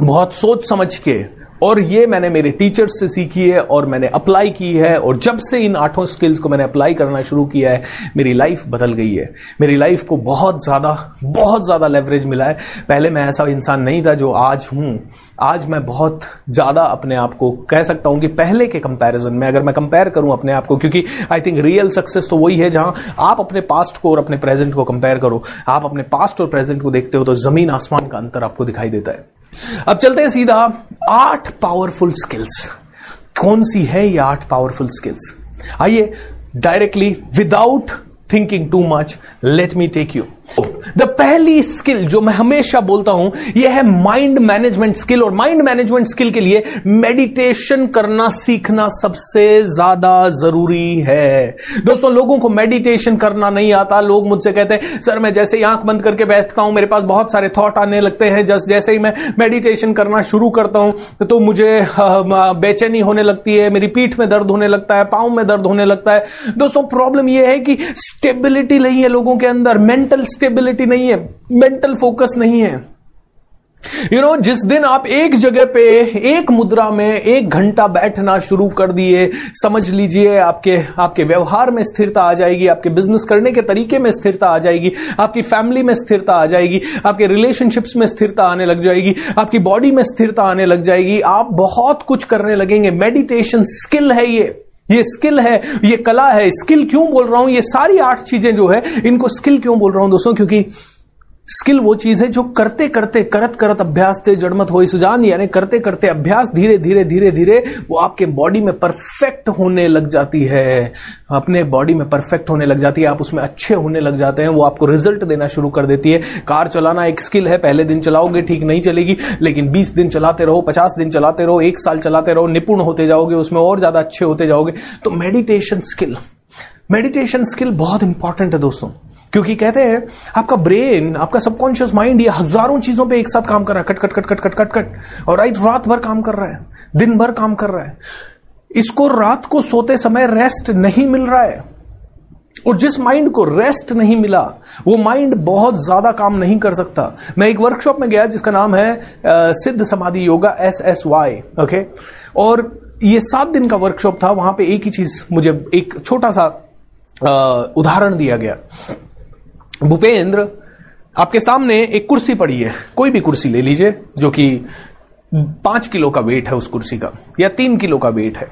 बहुत सोच समझ के, और ये मैंने मेरे टीचर्स से सीखी है, और मैंने अप्लाई की है, और जब से इन आठों स्किल्स को मैंने अप्लाई करना शुरू किया है, मेरी लाइफ बदल गई है। मेरी लाइफ को बहुत ज़्यादा बहुत ज़्यादा लेवरेज मिला है। पहले मैं ऐसा इंसान नहीं था जो आज हूँ। आज मैं बहुत ज़्यादा अपने आप को कह सकता हूँ कि पहले के कंपैरिजन में, अगर मैं कंपेयर करूँ अपने आप को, क्योंकि आई थिंक रियल सक्सेस तो वही है जहाँ आप अपने पास्ट को और अपने प्रेजेंट को कंपेयर करो। आप अपने पास्ट और प्रेजेंट को देखते हो तो ज़मीन आसमान का अंतर आपको दिखाई देता है। अब चलते हैं सीधा आठ पावरफुल स्किल्स कौन सी है ये आठ पावरफुल स्किल्स आइए directly without thinking too much let me take you the पहली स्किल जो मैं हमेशा बोलता हूँ, यह है माइंड मैनेजमेंट स्किल और माइंड मैनेजमेंट स्किल के लिए मेडिटेशन करना सीखना सबसे ज़्यादा ज़रूरी है। दोस्तों, लोगों को मेडिटेशन करना नहीं आता। लोग मुझसे कहते हैं, सर, मैं जैसे ही आँख बंद करके बैठता हूँ, मेरे पास बहुत सारे थॉट आने लगते हैं। जस्ट जैसे ही मैं मेडिटेशन करना शुरू करता हूँ तो मुझे बेचैनी होने लगती है, मेरी पीठ में दर्द होने लगता है, पाँव में दर्द होने लगता है। दोस्तों प्रॉब्लम यह है कि स्टेबिलिटी नहीं है लोगों के अंदर। मेंटल स्टेबिलिटी नहीं है मेंटल फोकस नहीं है। यू you नो know, जिस दिन आप एक जगह पे एक मुद्रा में एक घंटा बैठना शुरू कर दिए समझ लीजिए आपके आपके व्यवहार में स्थिरता आ जाएगी आपके बिज़नेस करने के तरीके में स्थिरता आ जाएगी आपकी फैमिली में स्थिरता आ जाएगी आपके रिलेशनशिप्स में स्थिरता आने लग जाएगी आपकी बॉडी में स्थिरता आने लग जाएगी आप बहुत कुछ करने लगेंगे। मेडिटेशन स्किल है ये। ये स्किल है, ये कला है, स्किल क्यों बोल रहा हूँ? ये सारी आठ चीज़ें जो है, इनको स्किल क्यों बोल रहा हूँ दोस्तों? क्योंकि स्किल वो चीज़ है जो करते करते, करत करत अभ्यास थे जड़मत हो सुजान, यानी करते करते अभ्यास धीरे धीरे धीरे धीरे वो आपके बॉडी में परफेक्ट होने लग जाती है। अपने बॉडी में परफेक्ट होने लग जाती है, आप उसमें अच्छे होने लग जाते हैं, वो आपको रिज़ल्ट देना शुरू कर देती है। कार चलाना एक स्किल है, पहले दिन चलाओगे, ठीक नहीं चलेगी, लेकिन बीस दिन चलाते रहो, पचास दिन चलाते रहो, एक साल चलाते रहो, निपुण होते जाओगे, उसमें और ज़्यादा अच्छे होते जाओगे। तो मेडिटेशन स्किल मेडिटेशन स्किल बहुत इंपॉर्टेंट है दोस्तों। क्योंकि कहते हैं आपका ब्रेन आपका सबकॉन्शियस माइंड ये हज़ारों चीज़ों पे एक साथ काम कर रहा है। Cut cut cut cut cut cut cut. और राइट रात भर काम कर रहा है। दिन भर काम कर रहा है। इसको रात को सोते समय रेस्ट नहीं मिल रहा है। और जिस माइंड को रेस्ट नहीं मिला वो माइंड बहुत ज़्यादा काम नहीं कर सकता। मैं एक वर्कशॉप में गया जिसका नाम है आ, Siddha Samadhi Yoga S S Y okay और ये सात दिन का वर्कशॉप था। वहाँ पे एक ही चीज़ मुझे एक छोटा सा उदाहरण दिया गया। भूपेंद्र, आपके सामने एक कुर्सी पड़ी है। कोई भी कुर्सी ले लीजिए, जो कि पाँच किलो का वेट है उस कुर्सी का, या तीन किलो का वेट है।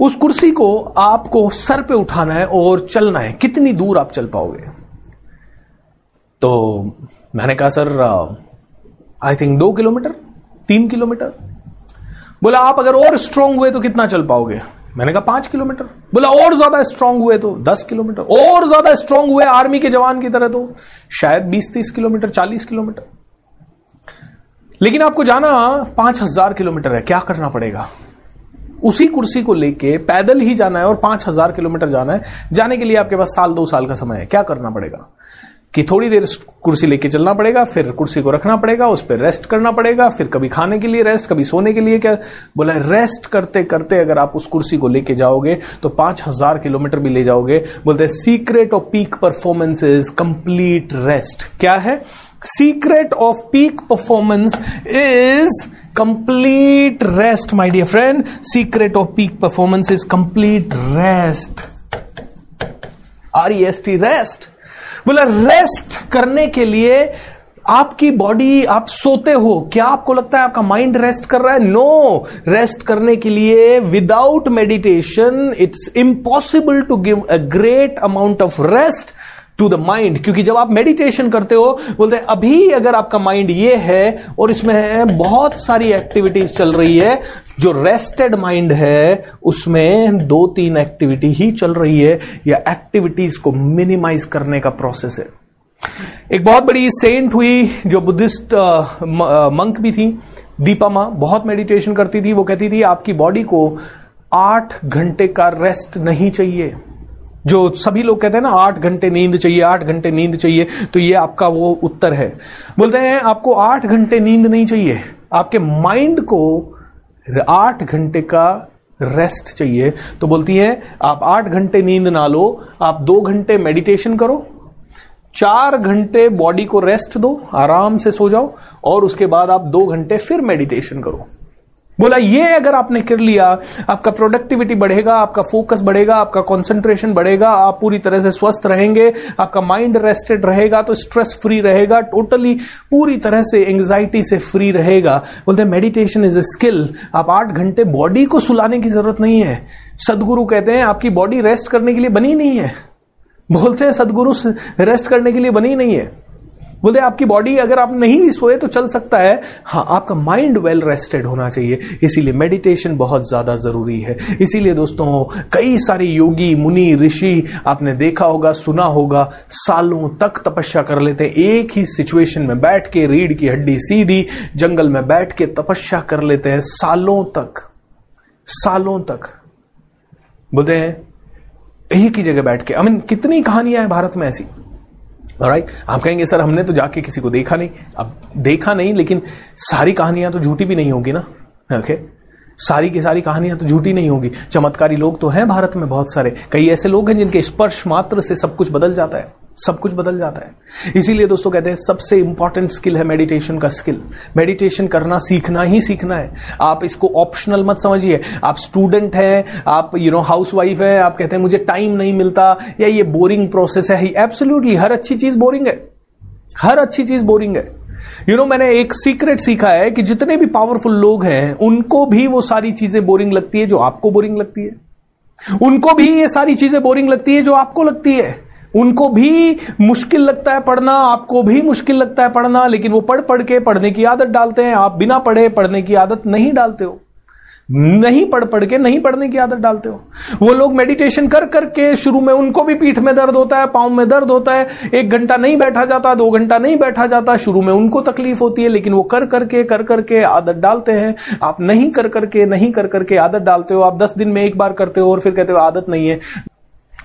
उस कुर्सी को आपको सर पे उठाना है और चलना है। कितनी दूर आप चल पाओगे? तो मैंने कहा, सर आई थिंक दो किलोमीटर, तीन किलोमीटर। बोला, आप अगर और स्ट्रांग हुए तो कितना चल पाओगे? मैंने कहा पाँच किलोमीटर। बोला, और ज़्यादा स्ट्रांग हुए तो दस किलोमीटर। और ज़्यादा स्ट्रांग हुए आर्मी के जवान की तरह तो शायद बीस, तीस किलोमीटर, चालीस किलोमीटर। लेकिन आपको जाना, पाँच हज़ार किलोमीटर है, क्या करना पड़ेगा? उसी कुर्सी को लेके पैदल ही जाना है और पाँच हज़ार किलोमीटर जाना है। जाने के लिए आपके पास साल, दो साल का समय है, क्या करना पड़ेगा? कि थोड़ी देर कुर्सी लेके चलना पड़ेगा, फिर कुर्सी को रखना पड़ेगा, उस पर रेस्ट करना पड़ेगा, फिर कभी खाने के लिए रेस्ट कभी सोने के लिए क्या बोला रेस्ट करते करते अगर आप उस कुर्सी को लेके जाओगे तो पाँच हज़ार किलोमीटर भी ले जाओगे। बोलते हैं secret of peak performance is complete rest क्या है? Secret of peak performance is complete rest my dear friend secret of peak performance is complete rest R E S T rest बोला रेस्ट करने के लिए आपकी बॉडी आप सोते हो क्या आपको लगता है आपका माइंड रेस्ट कर रहा है नो no! रेस्ट करने के लिए without meditation it's impossible to give a great amount of rest to the mind क्योंकि जब आप मेडिटेशन करते हो, बोलते हैं, अभी अगर आपका माइंड ये है और इसमें बहुत सारी एक्टिविटीज़ चल रही है, जो रेस्टेड माइंड है, उसमें दो तीन एक्टिविटी ही चल रही है, या एक्टिविटीज़ को मिनिमाइज करने का प्रोसेस है. एक बहुत बड़ी सेंट हुई, जो बुद्धिस्ट मंक भी थी, दीपा माँ, बहुत मेडिटेशन करती थी, वो कहती थी, आपकी बॉडी को आठ घंटे का रेस्ट नहीं चाहिए. जो सभी लोग कहते हैं ना, आठ घंटे नींद चाहिए, आठ घंटे नींद चाहिए तो ये आपका वो उत्तर है। बोलते हैं, आपको आठ घंटे नींद नहीं चाहिए। आपके माइंड को आठ घंटे का रेस्ट चाहिए। तो बोलती है, आप आठ घंटे नींद ना लो, आप दो घंटे मेडिटेशन करो, चार घंटे बॉडी को रेस्ट दो, आराम से सो जाओ, और उसके बाद आप दो घंटे फिर मेडिटेशन करो। बोला, ये अगर आपने कर लिया, आपका प्रोडक्टिविटी बढ़ेगा, आपका फोकस बढ़ेगा, आपका कंसंट्रेशन बढ़ेगा, आप पूरी तरह से स्वस्थ रहेंगे, आपका माइंड रेस्टेड रहेगा तो स्ट्रेस फ्री रहेगा टोटली पूरी तरह से एंग्जाइटी से फ्री रहेगा। बोलते मेडिटेशन इज़ ए स्किल आप आठ घंटे बॉडी को सुलाने की ज़रूरत नहीं है। सदगुरु कहते हैं, आपकी बॉडी रेस्ट करने के लिए बनी नहीं है। बोलते हैं, सदगुरु रेस्ट करने के लिए बनी नहीं है। बोलते आपकी बॉडी अगर आप नहीं भी सोए तो चल सकता है। हाँ आपका माइंड वेल रेस्टेड होना चाहिए। इसीलिए मेडिटेशन बहुत ज़्यादा ज़रूरी है। इसीलिए दोस्तों, कई सारे योगी, मुनि, ऋषि, आपने देखा होगा, सुना होगा, सालों तक तपस्या कर लेते हैं। एक ही सिचुएशन में बैठ के, रीढ़ की हड्डी सीधी, जंगल में बैठ के तपस्या कर लेते हैं सालों तक। सालों तक। बोलते हैं, एक ही जगह बैठ के। आई मीन कितनी कहानियाँ हैं भारत में ऐसी? राइट आप कहेंगे, सर, हमने तो जाके किसी को देखा नहीं। अब देखा नहीं, लेकिन सारी कहानियाँ तो झूठी भी नहीं होगी ना? ओके सारी की सारी कहानियाँ तो झूठी नहीं होगी। चमत्कारी लोग तो हैं भारत में बहुत सारे। कई ऐसे लोग हैं जिनके स्पर्श मात्र से सब कुछ बदल जाता है। सब कुछ बदल जाता है। इसीलिए दोस्तों कहते हैं सबसे इंपॉर्टेंट स्किल है मेडिटेशन का स्किल मेडिटेशन करना सीखना ही सीखना है। आप इसको ऑप्शनल मत समझिए। आप स्टूडेंट हैं आप यू नो हाउस वाइफ है आप कहते हैं मुझे टाइम नहीं मिलता। या ये बोरिंग प्रोसेस है एब्सोल्युटली हर अच्छी चीज़ बोरिंग है। हर अच्छी चीज़ बोरिंग है। यू you नो know, मैंने एक सीक्रेट सीखा है कि जितने भी पावरफुल लोग हैं उनको भी वो सारी चीज़ें बोरिंग लगती है जो आपको बोरिंग लगती है। उनको भी ये सारी चीज़ें बोरिंग लगती है जो आपको लगती है। उनको भी मुश्किल लगता है पढ़ना, आपको भी मुश्किल लगता है पढ़ना, लेकिन वो पढ़ पढ़ के पढ़ने की आदत डालते हैं। आप बिना पढ़े पढ़ने की आदत नहीं डालते हो। नहीं पढ़ पढ़ के नहीं पढ़ने की आदत डालते हो। वो लोग मेडिटेशन कर करके शुरू में उनको भी पीठ में दर्द होता है, पाँव में दर्द होता है। एक घंटा नहीं बैठा जाता, दो घंटा नहीं बैठा जाता, शुरू में उनको तकलीफ़ होती है, लेकिन वो कर करके कर करके आदत डालते हैं। आप नहीं कर करके नहीं कर करके आदत डालते हो। आप दस दिन में एक बार करते हो और फिर कहते हो आदत नहीं है।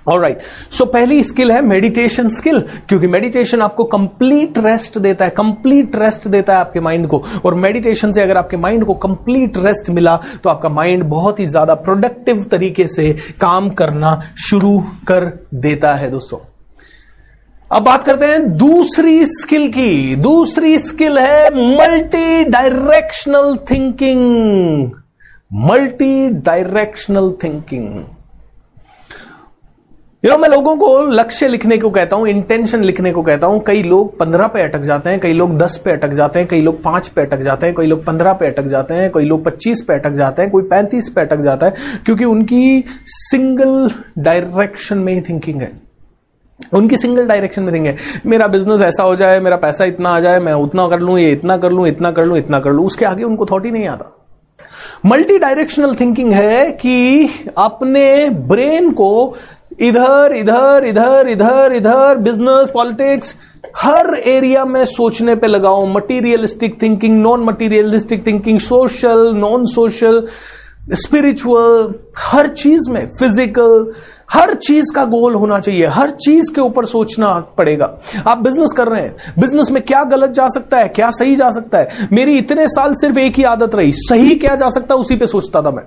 और राइट सो पहली स्किल है मेडिटेशन स्किल क्योंकि मेडिटेशन आपको कंप्लीट रेस्ट देता है कंप्लीट रेस्ट देता है आपके माइंड को। और मेडिटेशन से अगर आपके माइंड को कंप्लीट रेस्ट मिला तो आपका माइंड बहुत ही ज़्यादा प्रोडक्टिव तरीके से काम करना शुरू कर देता है, दोस्तों। अब बात करते हैं दूसरी स्किल की। दूसरी स्किल है multi directional thinking multi directional thinking you know मैं लोगों को लक्ष्य लिखने को कहता हूँ इंटेंशन लिखने को कहता हूँ। कई लोग पंद्रह पे अटक जाते हैं, कई लोग दस पे अटक जाते हैं, कई लोग पाँच पे अटक जाते हैं, कई लोग पंद्रह पे अटक जाते हैं, कई लोग पच्चीस पे अटक जाते हैं, कोई पैंतीस पे अटक जाता है, क्योंकि उनकी सिंगल डायरेक्शन में ही थिंकिंग है। उनकी सिंगल डायरेक्शन में है। मेरा बिज़नेस ऐसा हो जाए, मेरा पैसा इतना आ जाए, मैं उतना कर लू, ये इतना कर लू, इतना कर लू, इतना कर लू, उसके आगे उनको थॉट ही नहीं आता। मल्टी डायरेक्शनल थिंकिंग है कि अपने ब्रेन को इधर इधर इधर इधर इधर बिज़नेस पॉलिटिक्स हर एरिया में सोचने पे लगाओ materialistic thinking non materialistic thinking social non social spiritual हर चीज़ में फ़िज़िकल हर चीज़ का गोल होना चाहिए, हर चीज़ के ऊपर सोचना पड़ेगा। आप बिज़नेस कर रहे हैं बिज़नेस में क्या गलत जा सकता है, क्या सही जा सकता है? मेरी इतने साल सिर्फ़ एक ही आदत रही, सही क्या जा सकता है, उसी पे सोचता था मैं।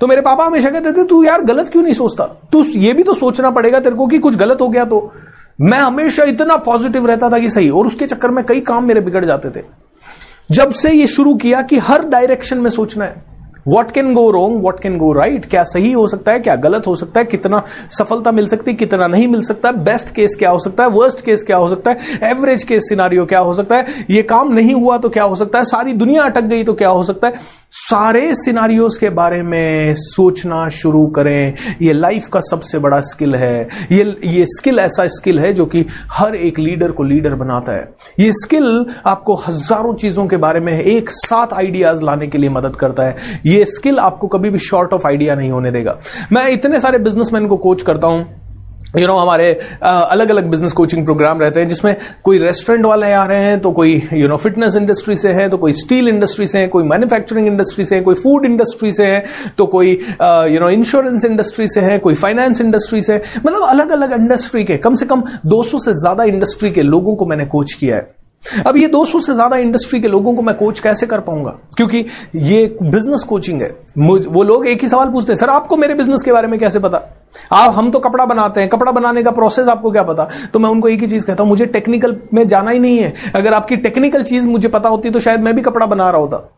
तो मेरे पापा हमेशा कहते थे, तू यार गलत क्यों नहीं सोचता? तू ये भी तो सोचना पड़ेगा तेरे को कि कुछ गलत हो गया तो। मैं हमेशा इतना पॉजिटिव रहता था कि सही, और उसके चक्कर में कई काम मेरे बिगड़ जाते थे। जब से ये शुरू किया कि हर डायरेक्शन में सोचना है। What can go wrong what can go right क्या सही हो सकता है, क्या गलत हो सकता है, कितना सफलता मिल सकती है कितना नहीं मिल सकता बेस्ट केस क्या हो सकता है वर्स्ट केस क्या हो सकता है एवरेज केस सिनारियो क्या हो सकता है, ये काम नहीं हुआ तो क्या हो सकता है, सारी दुनिया अटक गई तो क्या हो सकता है। सारे सिनारियोस के बारे में सोचना शुरू करें। ये लाइफ का सबसे बड़ा स्किल है। ये ये स्किल ऐसा स्किल है जो कि हर एक लीडर को लीडर बनाता है। ये स्किल आपको हज़ारों चीज़ों के बारे में एक साथ आइडियाज़ लाने के लिए मदद करता है। ये स्किल आपको कभी भी शॉर्ट ऑफ़ आइडिया नहीं होने देगा। मैं इतने सारे बिजनेसमैन को कोच करता हूँ। यू you नो know, हमारे अलग अलग बिज़नेस कोचिंग प्रोग्राम रहते हैं जिसमें कोई रेस्टोरेंट वाले आ रहे हैं तो कोई यू नो फिटनेस इंडस्ट्री से है तो कोई स्टील इंडस्ट्री से है कोई मैन्युफैक्चरिंग इंडस्ट्री से है कोई फ़ूड इंडस्ट्री से है तो कोई यू नो इंश्योरेंस इंडस्ट्री से है कोई फाइनेंस इंडस्ट्री से मतलब अलग अलग इंडस्ट्री के कम से कम 200 से ज़्यादा इंडस्ट्री के लोगों को मैंने कोच किया है। अब ये 200 से ज़्यादा इंडस्ट्री के लोगों को मैं कोच कैसे कर पाऊँगा? क्योंकि ये बिज़नेस कोचिंग है। वो लोग एक ही सवाल पूछते हैं, सर, आपको मेरे बिज़नेस के बारे में कैसे पता? आप, हम तो कपड़ा बनाते हैं। कपड़ा बनाने का प्रोसेस आपको क्या पता? तो मैं उनको एक ही चीज़ कहता हूँ, मुझे टेक्निकल में जाना ही नहीं है। अगर आपकी टेक्निकल चीज़ मुझे पता होती तो शायद मैं भी कपड़ा बना रहा होता।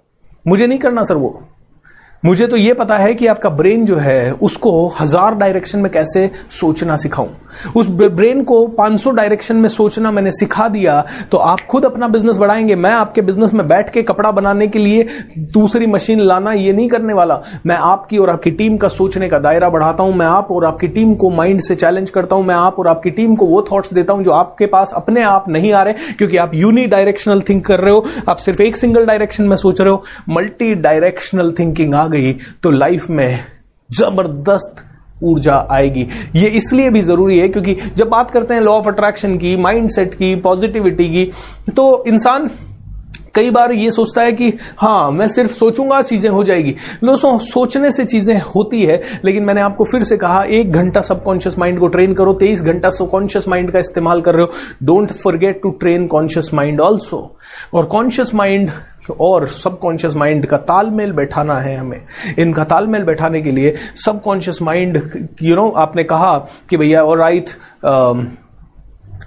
मुझे नहीं करना, सर, वो। मुझे तो यह पता है कि आपका ब्रेन जो है, उसको हज़ार डायरेक्शन में कैसे सोचना सिखाऊं। उस ब्रेन को 500 डायरेक्शन में सोचना मैंने सिखा दिया तो आप खुद अपना बिज़नेस बढ़ाएँगे। मैं आपके बिज़नेस में बैठ के कपड़ा बनाने के लिए दूसरी मशीन लाना ये नहीं करने वाला। मैं आपकी और आपकी टीम का सोचने का दायरा बढ़ाता हूँ। मैं आप और आपकी टीम को माइंड से चैलेंज करता हूँ। मैं आप और आपकी टीम को वो थॉट्स देता हूँ जो आपके पास अपने आप नहीं आ रहे, क्योंकि आप यूनि डायरेक्शनल थिंक कर रहे हो। आप सिर्फ़ एक सिंगल डायरेक्शन में सोच रहे हो। मल्टी डायरेक्शनल थिंकिंग आ गई तो लाइफ में ज़बरदस्त ऊर्जा आएगी। ये इसलिए भी ज़रूरी है क्योंकि जब बात करते हैं लॉ ऑफ़ अट्रैक्शन की माइंडसेट की पॉजिटिविटी की तो इंसान कई बार ये सोचता है कि हाँ मैं सिर्फ़ सोचूँगा, चीज़ें हो जाएगी। दोस्तों, सोचने से चीज़ें होती है, लेकिन मैंने आपको फिर से कहा, एक घंटा सबकॉन्शियस माइंड को ट्रेन करो, तेईस घंटा सबकॉन्शियस माइंड का इस्तेमाल कर रहे हो। Don't forget to train conscious mind also और कॉन्शियस माइंड और सबकॉन्शियस माइंड का तालमेल बैठाना है हमें। इनका तालमेल बैठाने के लिए सबकॉन्शियस माइंड यू नो आपने कहा कि भैया और राइट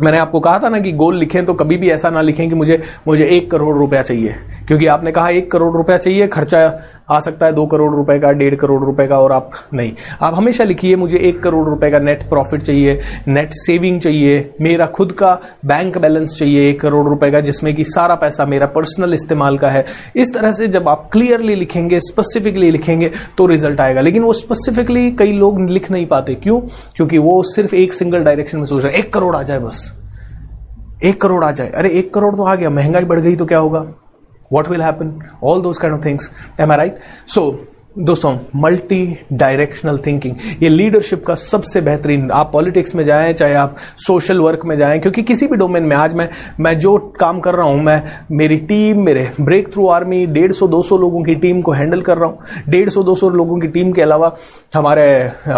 मैंने आपको कहा था ना कि गोल लिखें तो कभी भी ऐसा ना लिखें कि मुझे मुझे एक करोड़ रुपया चाहिए। क्योंकि आपने कहा एक करोड़ रुपया चाहिए, खर्चा आ सकता है दो करोड़ रुपए का, डेढ़ करोड़ रुपए का और आप नहीं। आप हमेशा लिखिए, मुझे एक करोड़ रुपए का नेट प्रॉफिट चाहिए नेट सेविंग चाहिए, मेरा खुद का बैंक बैलेंस चाहिए एक करोड़ रुपए का, जिसमें कि सारा पैसा मेरा पर्सनल इस्तेमाल का है। इस तरह से जब आप क्लियरली लिखेंगे स्पेसिफिकली लिखेंगे तो रिज़ल्ट आएगा। लेकिन वो स्पेसिफिकली कई लोग लिख नहीं पाते। क्यों? क्योंकि वो सिर्फ़ एक सिंगल डायरेक्शन में सोच रहे एक करोड़ आ जाए बस। एक करोड़ आ जाए। अरे एक करोड़ तो आ गया, महँगाई बढ़ गई तो क्या होगा? What will happen? All those kind of things. Am i right? So दोस्तों मल्टी डायरेक्शनल थिंकिंग ये लीडरशिप का सबसे बेहतरीन, आप पॉलिटिक्स में जाएँ, चाहे आप सोशल वर्क में जाएँ, क्योंकि किसी भी डोमेन में आज मैं मैं जो काम कर रहा हूँ, मैं, मेरी टीम मेरे ब्रेक थ्रू आर्मी डेढ़ सौ, दो सौ लोगों की टीम को हैंडल कर रहा हूँ। डेढ़ सौ, दो सौ लोगों की टीम के अलावा हमारे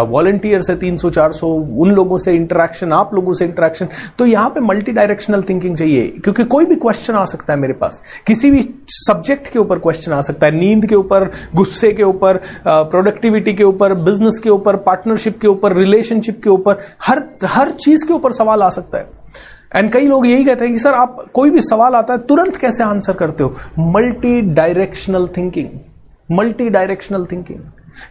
वॉलंटियर्स है तीन सौ, चार सौ, उन लोगों से इंटरेक्शन आप लोगों से इंटरेक्शन तो यहाँ पे मल्टी डायरेक्शनल थिंकिंग चाहिए, क्योंकि कोई भी क्वेश्चन आ सकता है मेरे पास। किसी भी सब्जेक्ट के ऊपर क्वेश्चन आ सकता है, नींद के ऊपर, गुस्से के ऊपर ऊपर प्रोडक्टिविटी के ऊपर बिज़नेस के ऊपर पार्टनरशिप के ऊपर रिलेशनशिप के ऊपर, हर हर चीज़ के ऊपर सवाल आ सकता है। एंड कई लोग यही कहते हैं कि, सर, आप कोई भी सवाल आता है, तुरंत कैसे आंसर करते हो? Multi directional thinking multi directional thinking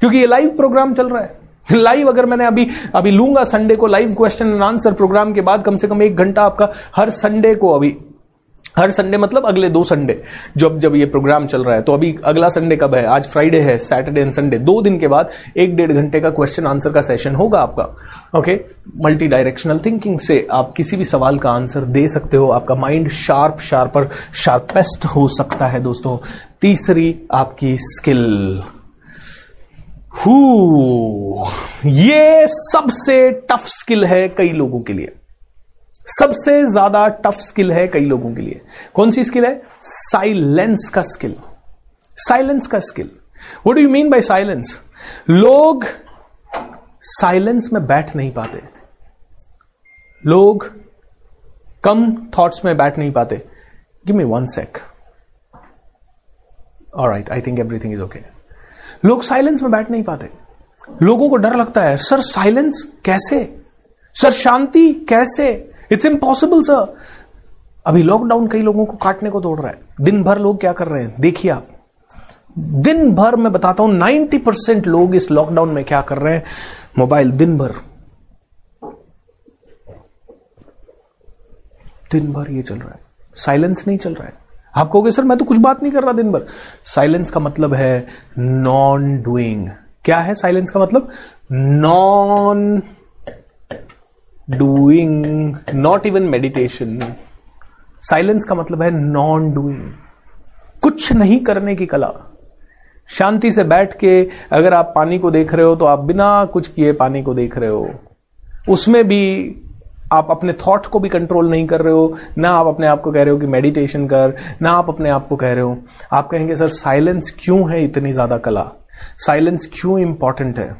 क्योंकि ये लाइव प्रोग्राम चल रहा है। लाइव अगर मैंने अभी अभी लूँगा संडे को live question and answer program के बाद, कम से कम एक घंटा आपका हर संडे को अभी हर संडे मतलब अगले दो संडे, जब जब ये प्रोग्राम चल रहा है तो अभी अगला संडे कब है? आज फ्राइडे है सैटरडे एंड संडे दो दिन के बाद एक डेढ़ घंटे का क्वेश्चन आंसर का सेशन होगा आपका। ओके मल्टी डायरेक्शनल थिंकिंग से आप किसी भी सवाल का आंसर दे सकते हो। आपका माइंड शार्प शार्पर शार्पेस्ट हो सकता है दोस्तों। तीसरी आपकी स्किल हु ये सबसे टफ स्किल है कई लोगों के लिए। सबसे ज़्यादा टफ स्किल है कई लोगों के लिए। कौन सी स्किल है? साइलेंस का स्किल साइलेंस का skill what do you mean by silence लोग साइलेंस में बैठ नहीं पाते। लोग कम थॉट्स में बैठ नहीं पाते। Give me one sec all right I think everything is okay लोग साइलेंस में बैठ नहीं पाते। लोगों को डर लगता है, सर साइलेंस कैसे? सर, शांति कैसे? इट्स इम्पॉसिबल सर अभी लॉकडाउन कई लोगों को काटने को दौड़ रहा है। दिन भर लोग क्या कर रहे हैं? देखिए आप। दिन भर मैं बताता हूँ 90 परसेंट लोग इस लॉकडाउन में क्या कर रहे हैं? मोबाइल दिन भर। दिन भर ये चल रहा है। साइलेंस नहीं चल रहा है। आप कहोगे, सर, मैं तो कुछ बात नहीं कर रहा दिन भर. साइलेंस का मतलब है नॉन डूइंग क्या है साइलेंस का मतलब? Non doing not even meditation silence का मतलब है नॉन डूइंग कुछ नहीं करने की कला. शांति से बैठ के अगर आप पानी को देख रहे हो तो आप बिना कुछ किए पानी को देख रहे हो. उसमें भी आप अपने थॉट को भी कंट्रोल नहीं कर रहे हो. ना आप अपने आप को कह रहे हो कि मेडिटेशन कर, ना आप अपने आप को कह रहे हो. आप कहेंगे, सर साइलेंस क्यों है इतनी ज़्यादा कला? साइलेंस क्यों इंपॉर्टेंट है?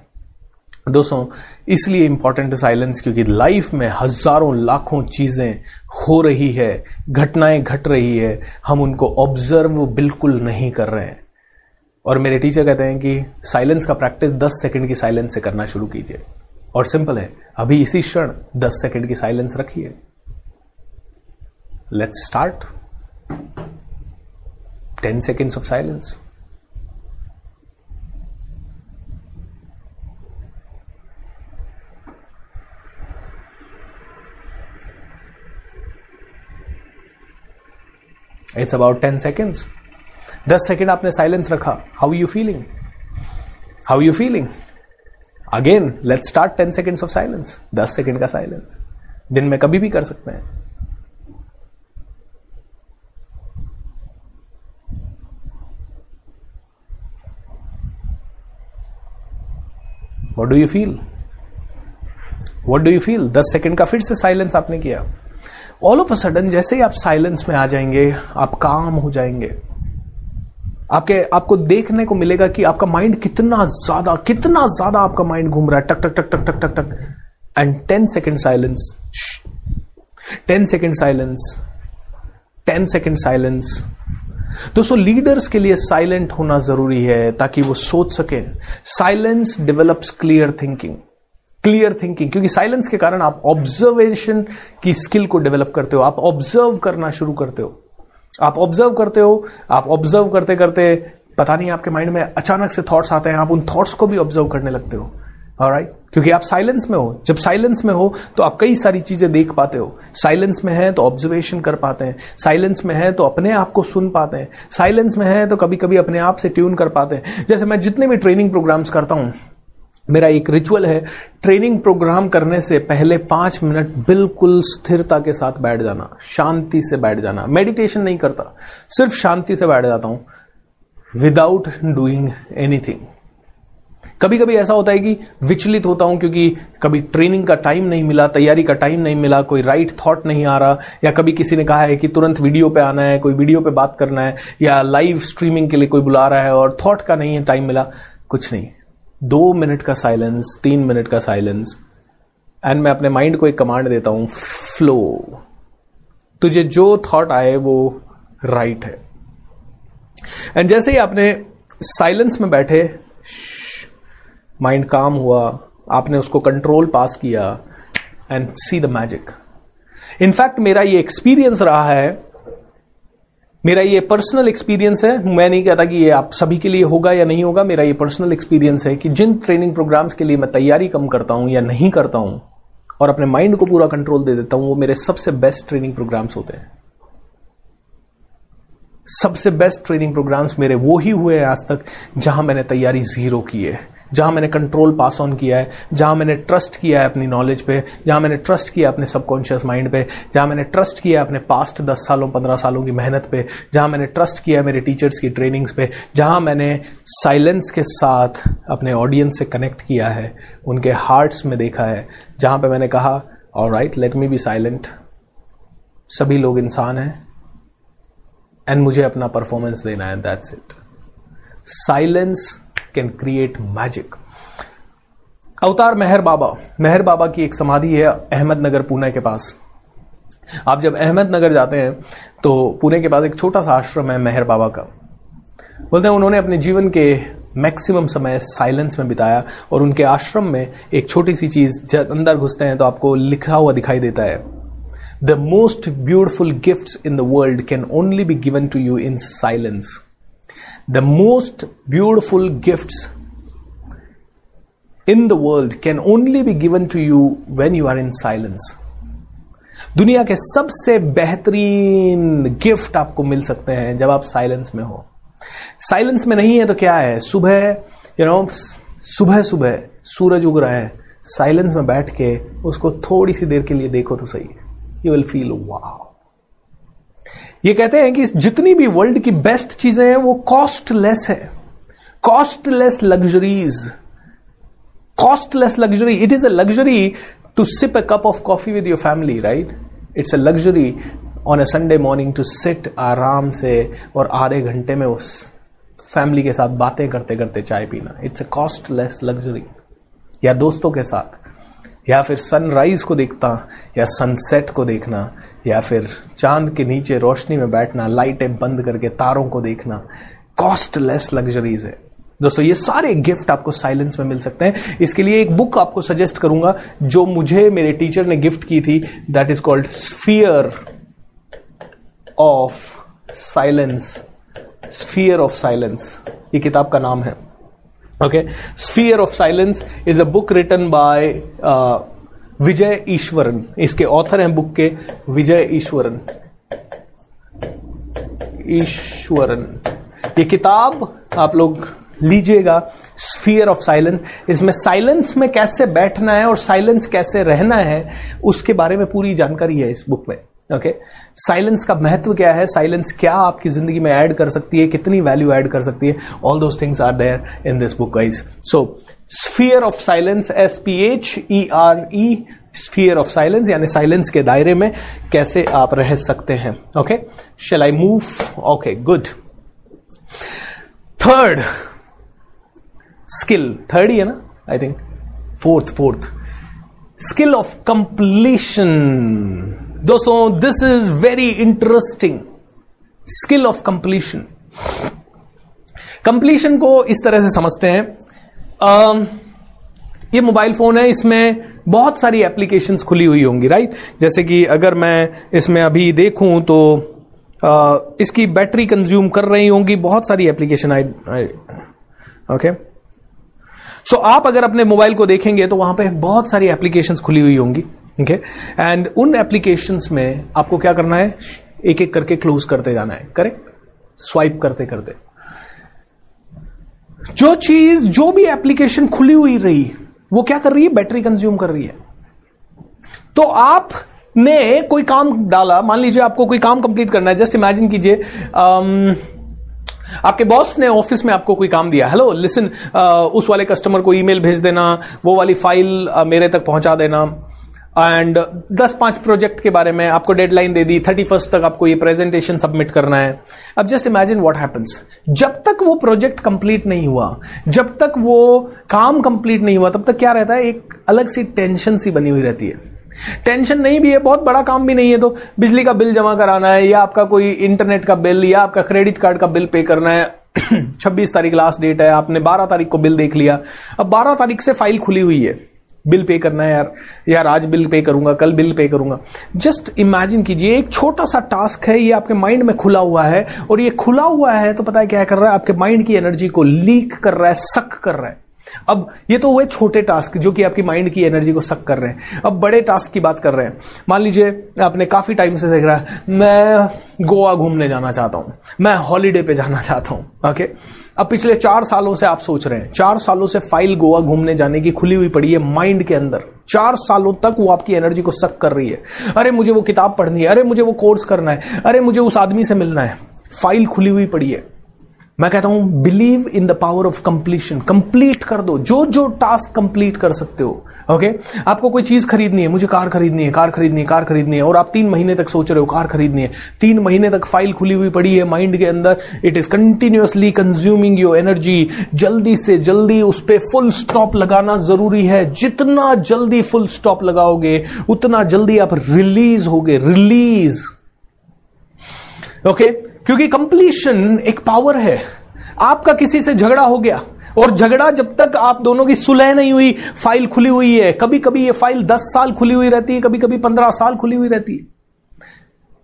दोस्तों, इसलिए इंपॉर्टेंट साइलेंस क्योंकि लाइफ में हज़ारों लाखों चीज़ें हो रही है, घटनाएँ घट रही है, हम उनको ऑब्ज़र्व बिल्कुल नहीं कर रहे हैं। और मेरे टीचर कहते हैं कि साइलेंस का प्रैक्टिस 10 सेकंड की साइलेंस से करना शुरू कीजिए। और सिंपल है, अभी इसी क्षण 10 सेकंड की साइलेंस रखिए। Let's start 10 seconds of silence it's about ten seconds दस सेकेंड आपने साइलेंस रखा. How you feeling how you feeling again let's start ten seconds of silence दस सेकेंड का साइलेंस दिन में कभी भी कर सकते हैं. What do you feel what do you feel दस सेकेंड का फिर से साइलेंस आपने किया. ऑल ऑफ़ अ सडन जैसे ही आप साइलेंस में आ जाएँगे, आप काम हो जाएँगे। आपके, आपको देखने को मिलेगा कि आपका माइंड कितना ज़्यादा कितना ज़्यादा आपका माइंड घूम रहा है। टक टक टक टक टक टक टक। And ten second silence ten second silence ten second silence दोस्तों लीडर्स के लिए साइलेंट होना ज़रूरी है ताकि वो सोच सके। Silence develops clear thinking clear thinking क्योंकि साइलेंस के कारण आप ऑब्जर्वेशन की स्किल को डेवलप करते हो, आप ऑब्ज़र्व करना शुरू करते हो। आप ऑब्ज़र्व करते हो, आप ऑब्ज़र्व करते करते, पता नहीं आपके माइंड में अचानक से थॉट्स आते हैं, आप उन थॉट्स को भी ऑब्ज़र्व करने लगते हो। राइट क्योंकि आप साइलेंस में हो। जब साइलेंस में हो तो आप कई सारी चीज़ें देख पाते हो। साइलेंस में है तो ऑब्जर्वेशन कर पाते हैं। साइलेंस में है तो अपने आप को सुन पाते हैं। साइलेंस में है तो कभी कभी अपने आप से ट्यून कर पाते हैं। जैसे मैं जितने भी ट्रेनिंग प्रोग्राम्स करता हूँ मेरा एक रिचुअल है ट्रेनिंग प्रोग्राम करने से पहले पाँच मिनट बिल्कुल स्थिरता के साथ बैठ जाना, शांति से बैठ जाना। मेडिटेशन नहीं करता, सिर्फ़ शांति से बैठ जाता हूँ विदाउट डूइंग एनीथिंग कभी कभी ऐसा होता है कि विचलित होता हूँ क्योंकि कभी ट्रेनिंग का टाइम नहीं मिला, तैयारी का टाइम नहीं मिला, कोई राइट थॉट नहीं आ रहा, या कभी किसी ने कहा है कि तुरंत वीडियो पे आना है, कोई वीडियो पे बात करना है, या लाइव स्ट्रीमिंग के लिए कोई बुला रहा है और थॉट का नहीं है टाइम मिला, कुछ नहीं। दो मिनट का साइलेंस, तीन मिनट का साइलेंस एंड मैं अपने माइंड को एक कमांड देता हूँ फ्लो तुझे जो थॉट आए, वो राइट right है. एंड जैसे ही आपने साइलेंस में बैठे माइंड काम हुआ, आपने उसको कंट्रोल पास किया and see the magic in fact मेरा ये एक्सपीरियंस रहा है मेरा ये पर्सनल एक्सपीरियंस है। मैं नहीं कहता कि ये आप सभी के लिए होगा या नहीं होगा। मेरा ये पर्सनल एक्सपीरियंस है कि जिन ट्रेनिंग प्रोग्राम्स के लिए मैं तैयारी कम करता हूँ या नहीं करता हूँ और अपने माइंड को पूरा कंट्रोल दे देता हूँ, वो मेरे सबसे बेस्ट ट्रेनिंग प्रोग्राम्स होते हैं। सबसे बेस्ट ट्रेनिंग प्रोग्राम्स मेरे वो ही हुए हैं आज तक जहाँ मैंने तैयारी ज़ीरो की है। जहाँ मैंने कंट्रोल पास ऑन किया है, जहाँ मैंने ट्रस्ट किया है अपनी नॉलेज पे, जहाँ मैंने ट्रस्ट किया अपने सबकॉन्शियस माइंड पे, जहाँ मैंने ट्रस्ट किया अपने पास्ट दस सालों, पंद्रह सालों की मेहनत पे, जहाँ मैंने ट्रस्ट किया मेरे टीचर्स की ट्रेनिंग्स पे, जहाँ मैंने साइलेंस के साथ अपने ऑडियंस से कनेक्ट किया है, उनके हार्ट्स में देखा है, जहाँ पे मैंने कहा all right let me be silent सभी लोग इंसान हैं एंड मुझे अपना परफॉर्मेंस देना है that's it silence can create magic Avatar Meher Baba. मेहर बाबा की एक समाधि है अहमदनगर पुणे के पास। आप जब अहमदनगर जाते हैं तो पुणे के पास एक छोटा सा आश्रम है मेहर बाबा का। बोलते हैं उन्होंने अपने जीवन के मैक्सिमम समय साइलेंस में बिताया और उनके आश्रम में एक छोटी सी चीज़ जब अंदर घुसते हैं तो आपको लिखा हुआ दिखाई देता है। The most beautiful gift in the world can only be given to you in silence the most beautiful gifts in the world can only be given to you when you are in silence दुनिया के सबसे बेहतरीन gift आपको मिल सकते हैं जब आप silence में हो। साइलेंस में नहीं है तो क्या है? सुबह यू नो सुबह सुबह सूरज उग रहा है। साइलेंस में बैठ के उसको थोड़ी सी देर के लिए देखो तो सही। यू विल फील वाह ये कहते हैं कि जितनी भी वर्ल्ड की बेस्ट चीज़ें हैं, वो कॉस्टलेस है। Costless luxuries costless luxury it is a luxury to sip a cup of coffee with your family right it's a luxury on a Sunday morning to sit आराम से और आधे घंटे में उस फैमिली के साथ बातें करते करते चाय पीना। इट्स अ कॉस्टलेस लग्जरी या दोस्तों के साथ, या फिर सनराइज को देखता, या सनसेट को देखना या फिर चाँद के नीचे रोशनी में बैठना, लाइटें बंद करके तारों को देखना कॉस्टलेस लग्जरीज है। दोस्तों, ये सारे गिफ्ट आपको साइलेंस में मिल सकते हैं। इसके लिए एक बुक आपको सजेस्ट करूँगा, जो मुझे, मेरे टीचर ने गिफ्ट की थी that is called sphere of silence sphere of silence ये किताब का नाम है। Okay sphere of silence is a book written by Vijay Eswaran, इसके ऑथर हैं बुक के विजय ईश्वरन। ईश्वरन। ये किताब आप लोग लीजिएगा स्फियर ऑफ़ साइलेंस इसमें साइलेंस में कैसे बैठना है और साइलेंस कैसे रहना है, उसके बारे में पूरी जानकारी है इस बुक में। ओके? साइलेंस का महत्व क्या है? साइलेंस क्या आपकी ज़िंदगी में ऐड कर सकती है? कितनी वैल्यू ऐड कर सकती है? All those things are there in this book guys so sphere of silence S P H E R E sphere of silence यानी साइलेंस के दायरे में कैसे आप रह सकते हैं okay shall I move okay good third skill third ही है ना? I think fourth fourth skill of completion दोस्तों this is very interesting skill of completion completion को इस तरह से समझते हैं. ये मोबाइल फ़ोन है इसमें बहुत सारी एप्लीकेशंस खुली हुई होंगी राइट जैसे कि अगर मैं इसमें अभी देखूँ तो आ, इसकी बैटरी कंज्यूम कर रही होंगी बहुत सारी एप्लीकेशन आई ओके सो आप अगर अपने मोबाइल को देखेंगे तो वहाँ पे बहुत सारी एप्लीकेशंस खुली हुई होंगी ठीक एंड उन एप्लीकेशंस में आपको क्या करना है? एक एक करके क्लोज करते जाना है करेक्ट स्वाइप करते करते जो चीज़ जो भी एप्लीकेशन खुली हुई रही वो क्या कर रही है? बैटरी कंज्यूम कर रही है। तो आप ने कोई काम डाला मान लीजिए आपको कोई काम कंप्लीट करना है जस्ट इमेजिन कीजिए आपके बॉस ने ऑफ़िस में आपको कोई काम दिया। हेलो लिसन उस वाले कस्टमर को ईमेल भेज देना वो वाली फ़ाइल uh, मेरे तक पहुँचा देना। एंड दस पाँच प्रोजेक्ट के बारे में आपको डेडलाइन दे दी थर्टी फ़र्स्ट तक आपको ये प्रेजेंटेशन सबमिट करना है। अब जस्ट इमेजिन व्हाट हैपेंस जब तक वो प्रोजेक्ट कंप्लीट नहीं हुआ, जब तक वो काम कंप्लीट नहीं हुआ, तब तक क्या रहता है? एक अलग सी टेंशन सी बनी हुई रहती है। टेंशन नहीं भी है, बहुत बड़ा काम भी नहीं है तो बिजली का बिल जमा कराना है, या आपका कोई इंटरनेट का बिल, या आपका क्रेडिट कार्ड का बिल पे करना है। 26 तारीख लास्ट डेट है, आपने 12 तारीख को बिल देख लिया। अब 12 तारीख से फ़ाइल खुली हुई है। बिल पे करना है यार। यार, आज बिल पे करूँगा, कल बिल पे करूँगा। जस्ट इमेजिन कीजिए, एक छोटा सा टास्क है, ये आपके माइंड में खुला हुआ है, और ये खुला हुआ है तो पता है क्या कर रहा है? आपके माइंड की एनर्जी को लीक कर रहा है सक कर रहा है। अब ये तो हुए छोटे टास्क जो कि आपकी माइंड की एनर्जी को सक कर रहे हैं। अब बड़े टास्क की बात कर रहे हैं। मान लीजिए, आपने काफ़ी टाइम से देख रहा है, मैं गोवा घूमने जाना चाहता हूँ, मैं हॉलीडे पे जाना चाहता हूँ ओके अब पिछले चार सालों से आप सोच रहे हैं, चार सालों से फ़ाइल गोवा घूमने जाने की खुली हुई पड़ी है माइंड के अंदर। चार सालों तक वो आपकी एनर्जी को सक कर रही है। अरे मुझे वो किताब पढ़नी है, अरे मुझे वो कोर्स करना है, अरे मुझे उस आदमी से मिलना है। फ़ाइल खुली हुई पड़ी है। मैं कहता हूँ believe in the power of completion complete कर दो। जो जो टास्क कंप्लीट कर सकते हो ओके okay? आपको कोई चीज़ खरीदनी है, मुझे कार खरीदनी है, कार खरीदनी है, कार खरीदनी है, और आप तीन महीने तक सोच रहे हो कार खरीदनी है, तीन महीने तक फ़ाइल खुली हुई पड़ी है माइंड के अंदर it is continuously consuming your energy जल्दी से जल्दी उस पर फुल स्टॉप लगाना ज़रूरी है, जितना जल्दी फुल स्टॉप लगाओगे, उतना जल्दी आप रिलीज़ होगे रिलीज़ ओके okay? क्योंकि कंप्लीशन एक पावर है आपका किसी से झगड़ा हो गया और झगड़ा जब तक आप दोनों की सुलह नहीं हुई, फ़ाइल खुली हुई है कभी कभी ये फ़ाइल दस साल खुली हुई रहती है कभी कभी पंद्रह साल खुली हुई रहती है।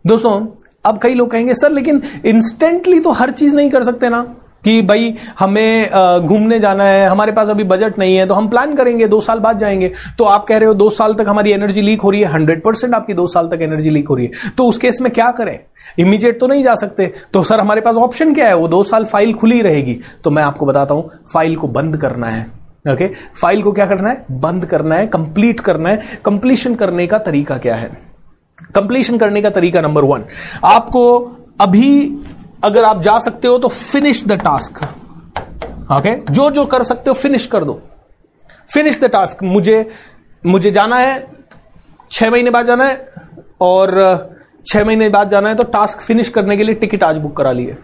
दोस्तों, अब कई लोग कहेंगे, सर, लेकिन इंस्टेंटली तो हर चीज़ नहीं कर सकते ना? कि भाई हमें घूमने जाना है, हमारे पास अभी बजट नहीं है तो हम प्लान करेंगे, दो साल बाद जाएँगे। तो आप कह रहे हो दो साल तक हमारी एनर्जी लीक हो रही है हंड्रेड परसेंट आपकी दो साल तक एनर्जी लीक हो रही है। तो उस केस में क्या करें? इमीडिएट तो नहीं जा सकते। तो सर हमारे पास ऑप्शन क्या है? वो दो साल फ़ाइल खुली रहेगी। तो मैं आपको बताता हूँ फ़ाइल को बंद करना है। Okay okay? फ़ाइल को क्या करना है? बंद करना है कंप्लीट करना है। कंप्लीशन करने का तरीका क्या है? कंप्लीशन करने का तरीका नंबर वन आपको अभी अगर आप जा सकते हो तो फिनिश द टास्क ओके जो जो कर सकते हो फिनिश कर दो. फिनिश द टास्क मुझे मुझे जाना है, छह महीने बाद जाना है, और छह महीने बाद जाना है तो टास्क फिनिश करने के लिए टिकट आज बुक करा लिए.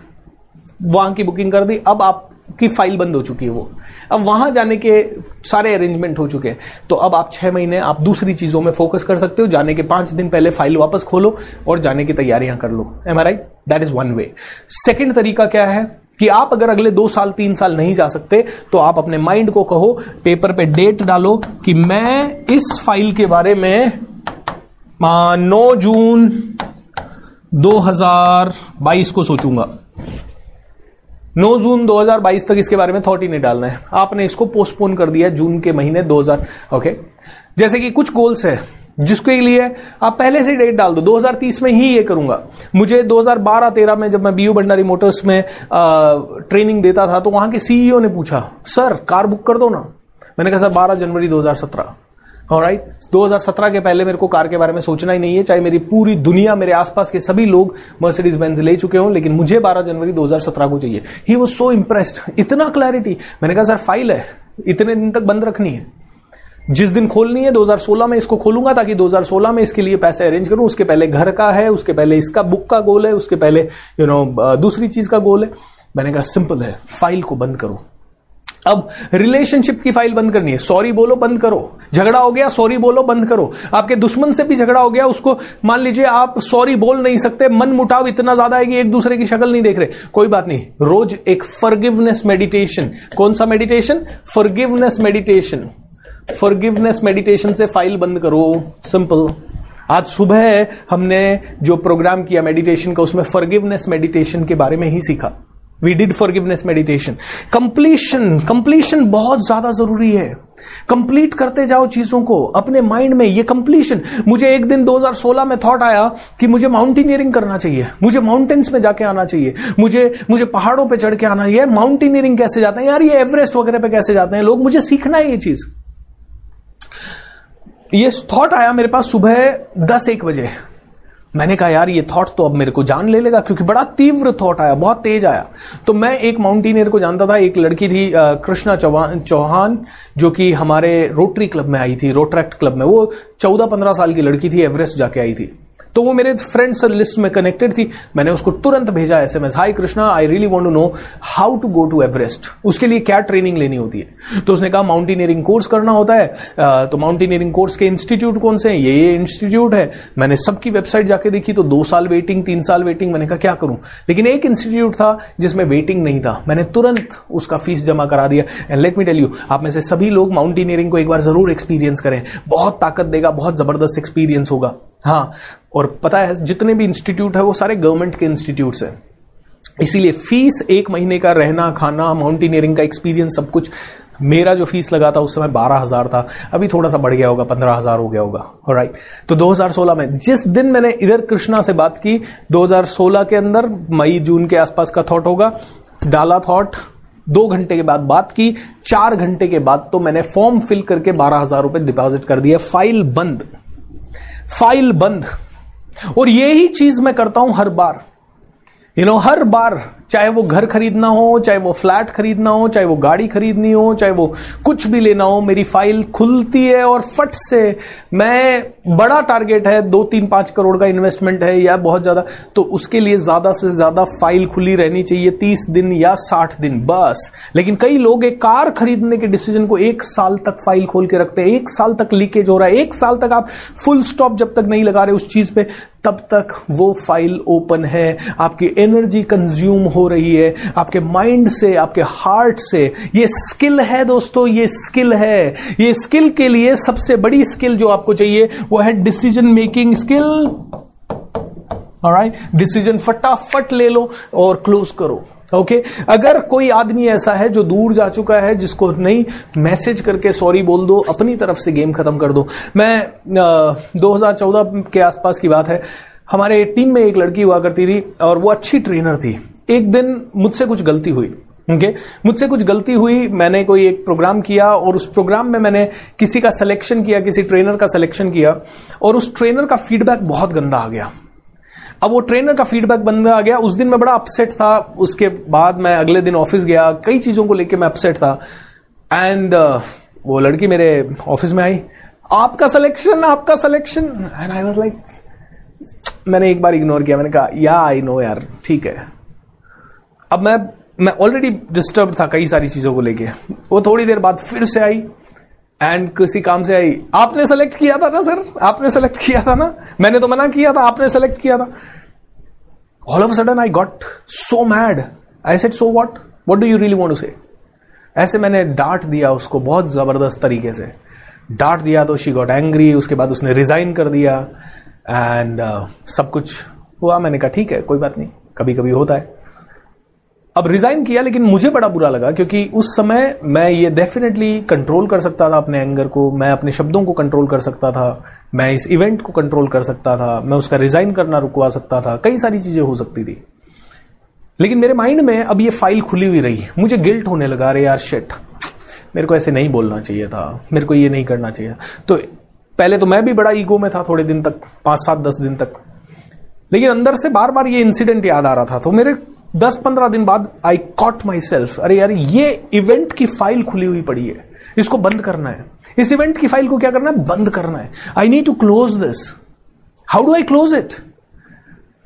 वहाँ की बुकिंग कर दी. अब आप की फ़ाइल बंद हो चुकी है वो। अब वहाँ जाने के सारे अरेंजमेंट हो चुके हैं। तो अब आप छह महीने आप दूसरी चीज़ों में फोकस कर सकते हो। जाने के पाँच दिन पहले फ़ाइल वापस खोलो और जाने की तैयारियाँ कर लो। M R I that is one way second तरीका क्या है? कि आप अगर अगले दो साल, तीन साल नहीं जा सकते तो आप अपने माइंड को कहो पेपर पे डेट डालो कि मैं इस फ़ाइल के बारे में नौ जून 2022 को सोचूँगा। 9 जून 2022 तक इसके बारे में थॉट ही नहीं डालना है। आपने इसको पोस्टपोन कर दिया जून के महीने 2000 ओके okay? जैसे कि कुछ गोल्स है जिसके लिए आप पहले से डेट डाल दो। 2030 में ही ये करूँगा। मुझे 2012-13 में जब मैं बीयू भंडारी मोटर्स में आ, ट्रेनिंग देता था तो वहाँ के सीईओ ने पूछा सर कार बुक कर दो ना। मैंने कहा सर 12 जनवरी 2017 राइट 2017 के पहले मेरे को कार के बारे में सोचना ही नहीं है। चाहे मेरी पूरी दुनिया मेरे आसपास के सभी लोग मर्सिडीज बेंज ले चुके हों लेकिन मुझे 12 जनवरी 2017 को चाहिए। ही वॉज़ सो इंप्रेस्ड इतना क्लैरिटी मैंने कहा सर फ़ाइल है। इतने दिन तक बंद रखनी है। जिस दिन खोलनी है 2016 में इसको खोलूँगा ताकि 2016 में इसके लिए पैसे अरेंज करूँ। उसके पहले घर का है उसके पहले इसका बुक का गोल है उसके पहले यू you नो know, दूसरी चीज़ का गोल है। मैंने कहा सिंपल है। फ़ाइल को बंद करो। अब रिलेशनशिप की फ़ाइल बंद करनी है। सॉरी बोलो, बंद करो। झगड़ा हो गया सॉरी बोलो, बंद करो। आपके दुश्मन से भी झगड़ा हो गया, उसको मान लीजिए आप सॉरी बोल नहीं सकते, मन मुटाव इतना ज़्यादा है कि एक दूसरे की शक्ल नहीं देख रहे। कोई बात नहीं। रोज एक फॉरगिवनेस मेडिटेशन कौन सा meditation forgiveness meditation forgiveness meditation से फ़ाइल बंद करो। सिंपल आज सुबह हमने जो प्रोग्राम किया मेडिटेशन का, उसमें फॉरगिवनेस मेडिटेशन के बारे में ही सीखा। We did forgiveness meditation completion completion बहुत ज़्यादा ज़रूरी है। कंप्लीट करते जाओ चीज़ों को। अपने माइंड में ये कंप्लीशन मुझे एक दिन 2016 में थॉट आया कि मुझे माउंटेनियरिंग करना चाहिए। मुझे माउंटेन्स में जाके आना चाहिए। मुझे मुझे पहाड़ों पे चढ़ के आना चाहिए। माउंटेनियरिंग कैसे जाते हैं? यार, ये एवरेस्ट वगैरह पे कैसे जाते हैं? लोग, मुझे सीखना है ये चीज़। ये थॉट आया मेरे पास सुबह दस एक बजे। मैंने कहा, यार, ये थॉट तो अब मेरे को जान ले लेगा, क्योंकि बड़ा तीव्र थॉट आया, बहुत तेज आया। तो मैं एक माउंटेनियर को जानता था, एक लड़की थी कृष्णा चौहान चौहान, जो कि हमारे रोटरी क्लब में आई थी रोट्रैक्ट क्लब में। वो चौदह पंद्रह साल की लड़की थी एवरेस्ट जाके आई थी। तो वो मेरे फ्रेंड्स लिस्ट में कनेक्टेड थी। मैंने उसको तुरंत भेजा SMS hi Krishna I really want to know how to go to Everest उसके लिए क्या ट्रेनिंग लेनी होती है? तो उसने कहा माउंटेनियरिंग कोर्स करना होता है। तो माउंटेनियरिंग कोर्स के इंस्टीट्यूट कौन से हैं? ये ये इंस्टीट्यूट है। मैंने सबकी वेबसाइट जाके देखी तो दो साल वेटिंग तीन साल वेटिंग मैंने कहा, क्या करूँ? लेकिन एक इंस्टीट्यूट था जिसमें वेटिंग नहीं था। मैंने तुरंत उसका फ़ीस जमा करा दिया। And let me tell you आप में से सभी लोग माउंटेनियरिंग को एक बार ज़रूर एक्सपीरियंस करें। बहुत ताकत देगा, बहुत ज़बरदस्त एक्सपीरियंस होगा। हाँ और पता है, जितने भी इंस्टीट्यूट है, वो सारे गवर्नमेंट के इंस्टीट्यूट है। इसीलिए फ़ीस एक महीने का रहना, खाना माउंटेनियरिंग का एक्सपीरियंस सब कुछ, मेरा जो फ़ीस लगा था उस समय बारह हज़ार था। अभी थोड़ा सा बढ़ गया होगा, पंद्रह हज़ार हो गया होगा। राइट तो 2016 में, जिस दिन मैंने इधर कृष्णा से बात की 2016 के अंदर, मई, जून के आसपास का थॉट होगा। डाला थॉट दो घंटे के बाद बात की, चार घंटे के बाद तो मैंने फॉर्म फिल करके बारह हज़ार रुपए डिपॉजिट कर दिया फ़ाइल बंद। फ़ाइल बंद। और यही चीज़ मैं करता हूँ हर बार। यू you नो know, हर बार चाहे वो घर खरीदना हो, चाहे वो फ्लैट खरीदना हो, चाहे वो गाड़ी खरीदनी हो, चाहे वो कुछ भी लेना हो, मेरी फ़ाइल खुलती है और फट से मैं बड़ा टारगेट है, दो तीन पाँच करोड़ का इन्वेस्टमेंट है या बहुत ज़्यादा तो उसके लिए ज़्यादा से ज़्यादा फ़ाइल खुली रहनी चाहिए तीस दिन या साठ दिन, बस। लेकिन कई लोग एक कार खरीदने के डिसीज़न को एक साल तक फ़ाइल खोल के रखते हैं, एक साल तक लीकेज हो रहा है, एक साल तक आप फुल स्टॉप जब तक नहीं लगा रहे उस चीज़ पे, तब तक वो फ़ाइल ओपन है, आपकी एनर्जी कंज्यूम हो रही है आपके माइंड से आपके हार्ट से। ये स्किल है दोस्तों ये स्किल है। ये स्किल के लिए सबसे बड़ी स्किल जो आपको चाहिए वो है decision making skill right decision फटाफट ले लो और क्लोज करो। Okay okay? अगर कोई आदमी ऐसा है जो दूर जा चुका है जिसको नहीं मैसेज करके सॉरी बोल दो अपनी तरफ़ से गेम खत्म कर दो। मैं आ, 2014 के आसपास की बात है। हमारे टीम में एक लड़की हुआ करती थी और वो अच्छी ट्रेनर थी। एक दिन मुझसे कुछ गलती हुई ओके? मुझसे कुछ गलती हुई मैंने कोई एक प्रोग्राम किया और उस प्रोग्राम में मैंने किसी का सिलेक्शन किया किसी ट्रेनर का सिलेक्शन किया और उस ट्रेनर का फीडबैक बहुत गंदा आ गया। अब वो ट्रेनर का फीडबैक बंद आ गया उस दिन मैं बड़ा अपसेट था उसके बाद मैं अगले दिन ऑफ़िस गया कई चीज़ों को लेकर मैं अपसेट था। एंड uh, वो लड़की मेरे ऑफ़िस में आई आपका सिलेक्शन आपका selection and I was like मैंने एक बार इग्नोर किया मैंने कहा या आई नो यार ठीक है। अब मैं मैं ऑलरेडी डिस्टर्ब था कई सारी चीज़ों को लेके। वो थोड़ी देर बाद फिर से आई एंड किसी काम से आई। आपने सेलेक्ट किया था ना सर आपने सेलेक्ट किया था ना? मैंने तो मना किया था आपने सेलेक्ट किया था। All of sudden I got so mad I said so what what do you really want से ऐसे मैंने डांट दिया उसको बहुत ज़बरदस्त तरीके से। डांट दिया तो शी गॉट एंग्री उसके बाद उसने रिजाइन कर दिया। एंड uh, सब कुछ हुआ। मैंने कहा ठीक है कोई बात नहीं। कभी कभी होता है। अब रिजाइन किया, लेकिन मुझे बड़ा बुरा लगा, क्योंकि उस समय मैं ये डेफिनेटली कंट्रोल कर सकता था अपने एंगर को, मैं अपने शब्दों को कंट्रोल कर सकता था, मैं इस इवेंट को कंट्रोल कर सकता था, मैं उसका रिजाइन करना रुकवा सकता था, कई सारी चीज़ें हो सकती थी। लेकिन मेरे माइंड में अब ये फ़ाइल खुली हुई रही, मुझे गिल्ट होने लगा, अरे यार शेट मेरे को ऐसे नहीं बोलना चाहिए था, मेरे को ये नहीं करना चाहिए तो पहले तो मैं भी बड़ा ईगो में था थोड़े दिन तक, पाँच सात दस दिन तक। लेकिन अंदर से बार बार ये इंसिडेंट याद आ रहा था तो मेरे दस पंद्रह दिन बाद आई कॉट माई सेल्फ अरे यार, ये इवेंट की फ़ाइल खुली हुई पड़ी है। इसको बंद करना है। इस इवेंट की फ़ाइल को क्या करना है? बंद करना है। I need to close this how do I close it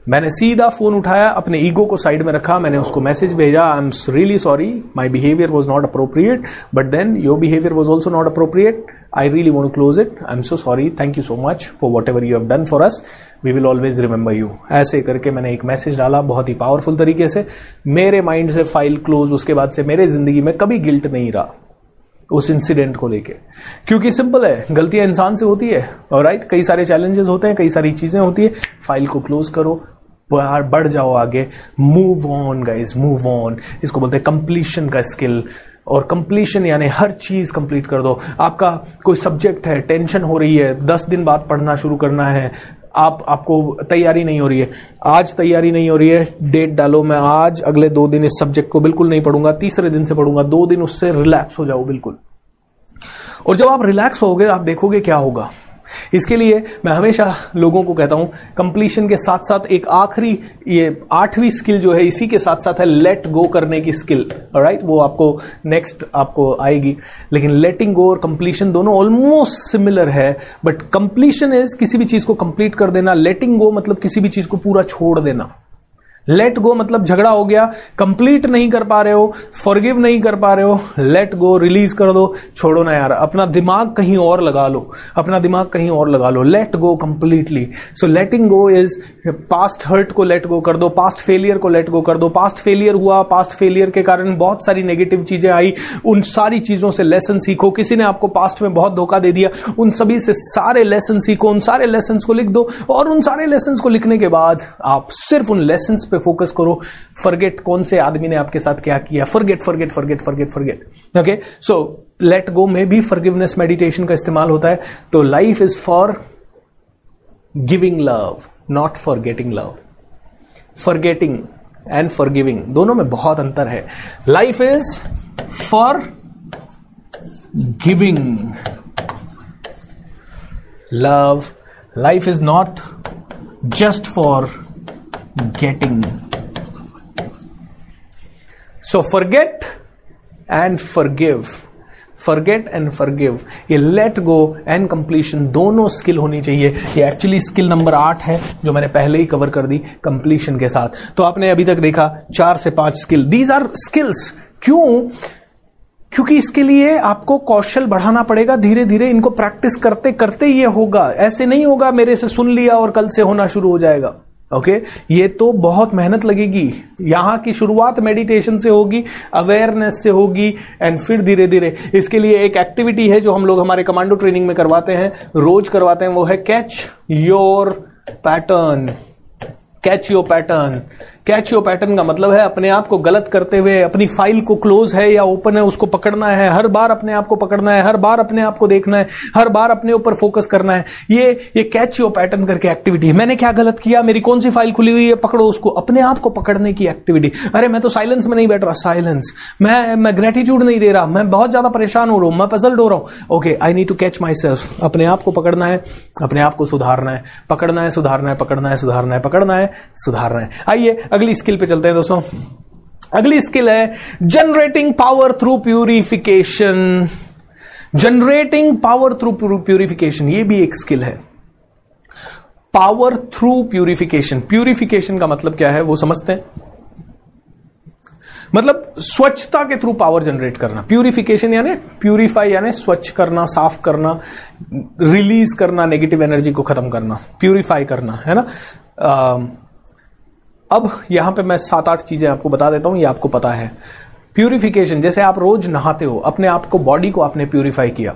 मैंने सीधा फ़ोन उठाया, अपने ईगो को साइड में रखा, मैंने उसको मैसेज भेजा I am really sorry my behaviour was not appropriate but then your behaviour was also not appropriate I really want close it I am so sorry thank you so much for whatever you have done for us we will always remember you ऐसे करके मैंने एक message डाला, बहुत ही powerful तरीके से। मेरे mind से फ़ाइल क्लोज उसके बाद से मेरे ज़िंदगी में कभी गिल्ट नहीं रहा, उस इंसिडेंट को लेके। क्योंकि सिंपल है, गलतियाँ इंसान से होती है और राइट कई सारे चैलेंजेस होते हैं, कई सारी चीज़ें होती है। फ़ाइल को क्लोज करो बढ़ जाओ आगे। Move on guys move on इसको बोलते हैं कंप्लीशन का स्किल और कंप्लीशन यानी हर चीज़ कंप्लीट कर दो। आपका कोई सब्जेक्ट है टेंशन हो रही है, दस दिन बाद पढ़ना शुरू करना है, आप, आपको तैयारी नहीं हो रही है। आज तैयारी नहीं हो रही है डेट डालो। मैं आज, अगले दो दिन इस सब्जेक्ट को बिल्कुल नहीं पढ़ूँगा, तीसरे दिन से पढ़ूँगा, दो दिन उससे रिलैक्स हो जाओ, बिल्कुल। और जब आप रिलैक्स होगे, आप देखोगे क्या होगा? इसके लिए मैं हमेशा लोगों को कहता हूँ कंप्लीशन के साथ साथ एक आखिरी, ये आठवीं स्किल जो है, इसी के साथ साथ है लेट गो करने की स्किल राइट वो आपको नेक्स्ट आपको आएगी। लेकिन लेटिंग गो और कंप्लीशन दोनों ऑलमोस्ट सिमिलर है बट कंप्लीशन इज़ किसी भी चीज़ को कंप्लीट कर देना लेटिंग गो मतलब किसी भी चीज़ को पूरा छोड़ देना। लेट गो मतलब झगड़ा हो गया। कंप्लीट नहीं कर पा रहे हो। फॉरगिव नहीं कर पा रहे हो। लेट गो रिलीज़ कर दो। छोड़ो ना यार। अपना दिमाग कहीं और लगा लो। अपना दिमाग कहीं और लगा लो। Let go completely so letting go is past hurt को लेट गो कर दो। पास्ट फेलियर को लेट गो कर दो। पास्ट फेलियर हुआ। पास्ट फेलियर के कारण बहुत सारी नेगेटिव चीज़ें आई। उन सारी चीज़ों से लेसन सीखो। किसी ने आपको पास्ट में बहुत धोखा दे दिया। उन सभी से सारे लेसन सीखो। उन सारे लेसन को लिख दो। और उन सारे लेसन को लिखने के बाद आप सिर्फ़ उन लेसन पे पे फोकस करो। फॉरगेट कौन से आदमी ने आपके साथ क्या किया। Forget forget forget forget forget okay so let go में भी फॉरगिवनेस मेडिटेशन का इस्तेमाल होता है। तो life is for giving love not for getting love for getting and for giving दोनों में बहुत अंतर है। Life is for giving love life is not just for getting. So forget and forgive. Forget and forgive ये let go and completion दोनों skill होनी चाहिए। ये एक्चुअली स्किल नंबर आठ है, जो मैंने पहले ही कवर कर दी कंप्लीशन के साथ। तो आपने अभी तक देखा, चार से पाँच स्किल दीज आर स्किल्स क्यों? क्योंकि इसके लिए आपको कौशल बढ़ाना पड़ेगा। धीरे धीरे इनको प्रैक्टिस करते करते ये होगा। ऐसे नहीं होगा, मेरे से सुन लिया और कल से होना शुरू हो जाएगा। Okay okay? ये तो बहुत मेहनत लगेगी। यहाँ की शुरुआत मेडिटेशन से होगी अवेयरनेस से होगी एंड फिर धीरे धीरे इसके लिए एक एक्टिविटी है जो हम लोग हमारे कमांडो ट्रेनिंग में करवाते हैं, रोज करवाते हैं, वो है catch your pattern catch your pattern catch your pattern का मतलब है अपने आप को गलत करते हुए अपनी फ़ाइल को क्लोज है या ओपन है, उसको पकड़ना है। हर बार अपने आप को पकड़ना है, हर बार अपने आप को देखना है, हर बार अपने ऊपर फोकस करना है। ये ये कैच योर पैटर्न करके एक्टिविटी है। मैंने क्या गलत किया? मेरी कौन सी फ़ाइल खुली हुई है? पकड़ो उसको। अपने आप को पकड़ने की एक्टिविटी अरे, मैं तो साइलेंस में नहीं बैठ रहा। साइलेंस मैं मैं ग्रेटिट्यूड नहीं दे रहा। मैं बहुत ज़्यादा परेशान हो रहा हूँ। मैं पजल्ड हो रहा हूँ। Okay I need to catch myself अपने आप को पकड़ना है। अपने आप को सुधारना है, पकड़ना है, सुधारना है, पकड़ना है, सुधारना है, पकड़ना है, सुधारना है। आइए, अगली स्किल पे चलते हैं दोस्तों। अगली स्किल है generating power through purification generating power through purification ये भी एक स्किल है। पावर थ्रू प्यूरिफिकेशन प्यूरिफिकेशन का मतलब क्या है, वो समझते हैं। मतलब स्वच्छता के थ्रू पावर जनरेट करना। प्यूरिफिकेशन यानी प्यूरिफाई यानी स्वच्छ करना साफ़ करना रिलीज़ करना नेगेटिव एनर्जी को खत्म करना प्यूरिफाई करना है ना? आ, अब यहाँ पे मैं सात आठ चीज़ें आपको बता देता हूँ ये आपको पता है। प्यूरिफिकेशन जैसे आप रोज नहाते हो अपने आप को बॉडी को आपने प्यूरिफाई किया।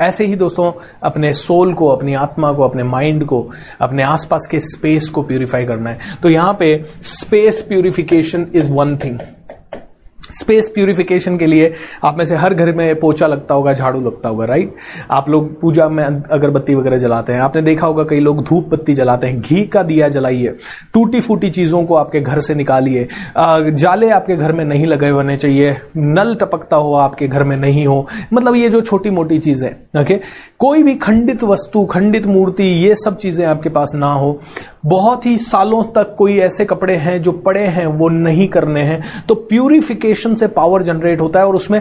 ऐसे ही दोस्तों अपने सोल को अपनी आत्मा को अपने माइंड को अपने आसपास के स्पेस को प्यूरिफाई करना है। तो यहाँ पे space purification is one thing space purification के लिए आप में से हर घर में पोचा लगता होगा, झाड़ू लगता होगा राइट आप लोग पूजा में अगरबत्ती वगैरह जलाते हैं। आपने देखा होगा कई लोग धूप बत्ती जलाते हैं। घी का दिया जलाइए टूटी फूटी चीज़ों को आपके घर से निकालिए। जाले आपके घर में नहीं लगे होने चाहिए। नल टपकता हो आपके घर में नहीं हो। मतलब ये जो छोटी मोटी चीज़ें ओके कोई भी खंडित वस्तु, खंडित मूर्ति, ये सब चीज़ें आपके पास ना हो। बहुत ही सालों तक कोई ऐसे कपड़े हैं जो पड़े हैं, वो नहीं करने हैं। तो प्यूरिफिकेशन से पावर जनरेट होता है और उसमें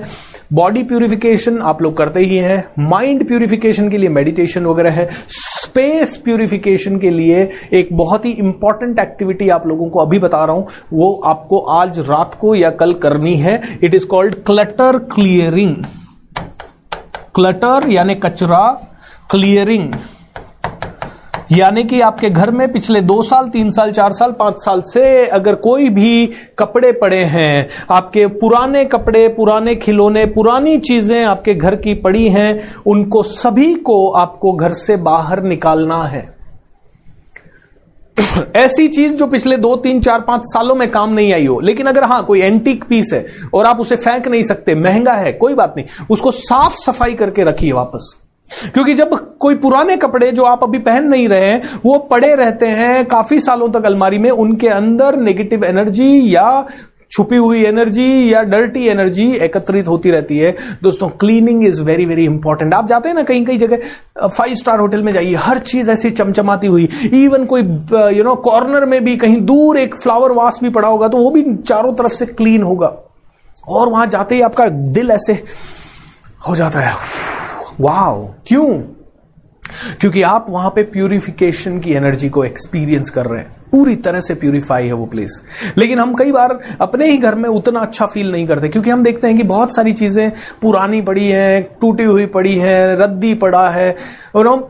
बॉडी प्यूरिफिकेशन आप लोग करते ही हैं। माइंड प्यूरिफिकेशन के लिए मेडिटेशन वगैरह है। स्पेस प्यूरिफिकेशन के लिए एक बहुत ही इंपॉर्टेंट एक्टिविटी आप लोगों को अभी बता रहा हूँ। वो आपको आज रात को या कल करनी है। It is called clutter clearing clutter यानी कचरा क्लियरिंग यानी कि आपके घर में पिछले दो साल, तीन साल, चार साल, पाँच साल से अगर कोई भी कपड़े पड़े हैं, आपके पुराने कपड़े, पुराने खिलौने, पुरानी चीज़ें आपके घर की पड़ी हैं, उनको सभी को आपको घर से बाहर निकालना है। ऐसी चीज़ जो पिछले दो, तीन, चार, पाँच सालों में काम नहीं आई हो। लेकिन अगर हाँ कोई एंटीक पीस है और आप उसे फेंक नहीं सकते, महँगा है, कोई बात नहीं। उसको साफ़ सफ़ाई करके रखिए वापस। क्योंकि जब कोई पुराने कपड़े जो आप अभी पहन नहीं रहे हैं, वो पड़े रहते हैं काफ़ी सालों तक अलमारी में, उनके अंदर नेगेटिव एनर्जी या छुपी हुई एनर्जी या डर्टी एनर्जी एकत्रित होती रहती है। दोस्तों cleaning is very very important आप जाते हैं ना कहीं कहीं जगह फाइव स्टार होटल में जाइए, हर चीज़ ऐसी चमचमाती हुई। इवन कोई यू नो कॉर्नर में भी कहीं दूर एक फ्लावर वास भी पड़ा होगा तो वो भी चारों तरफ़ से क्लीन होगा। और वहाँ जाते ही आपका दिल ऐसे हो जाता है। वाह क्यों? क्योंकि आप वहाँ पे प्यूरिफिकेशन की एनर्जी को एक्सपीरियंस कर रहे हैं। पूरी तरह से प्यूरिफाई है वो प्लेस लेकिन हम कई बार अपने ही घर में उतना अच्छा फील नहीं करते, क्योंकि हम देखते हैं कि बहुत सारी चीज़ें पुरानी पड़ी हैं, टूटी हुई पड़ी है, रद्दी पड़ा है, और हम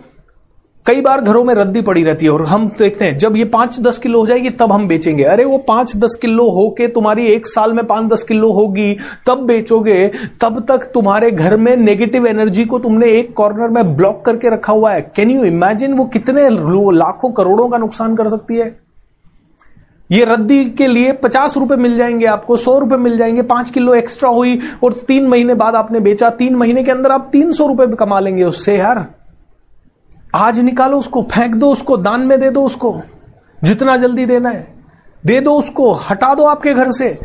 कई बार घरों में रद्दी पड़ी रहती है, और हम देखते हैं, जब ये पाँच दस किलो हो जाएगी, तब हम बेचेंगे। अरे, वो पाँच दस किलो होके तुम्हारी एक साल में पाँच दस किलो होगी, तब बेचोगे, तब तक तुम्हारे घर में नेगेटिव एनर्जी को तुमने एक कॉर्नर में ब्लॉक करके रखा हुआ है। कैन यू इमेजिन वो कितने लाखों करोड़ों का नुकसान कर सकती है? ये रद्दी के लिए पचास रुपए मिल जाएँगे आपको, सौ रुपए मिल जाएँगे, पाँच किलो एक्स्ट्रा हुई और तीन महीने बाद आपने बेचा, तीन महीने के अंदर आप तीन सौ रुपए कमा लेंगे उससे यार। आज निकालो उसको, फेंक दो उसको, दान में दे दो उसको, जितना जल्दी देना है, दे दो उसको, हटा दो आपके घर से।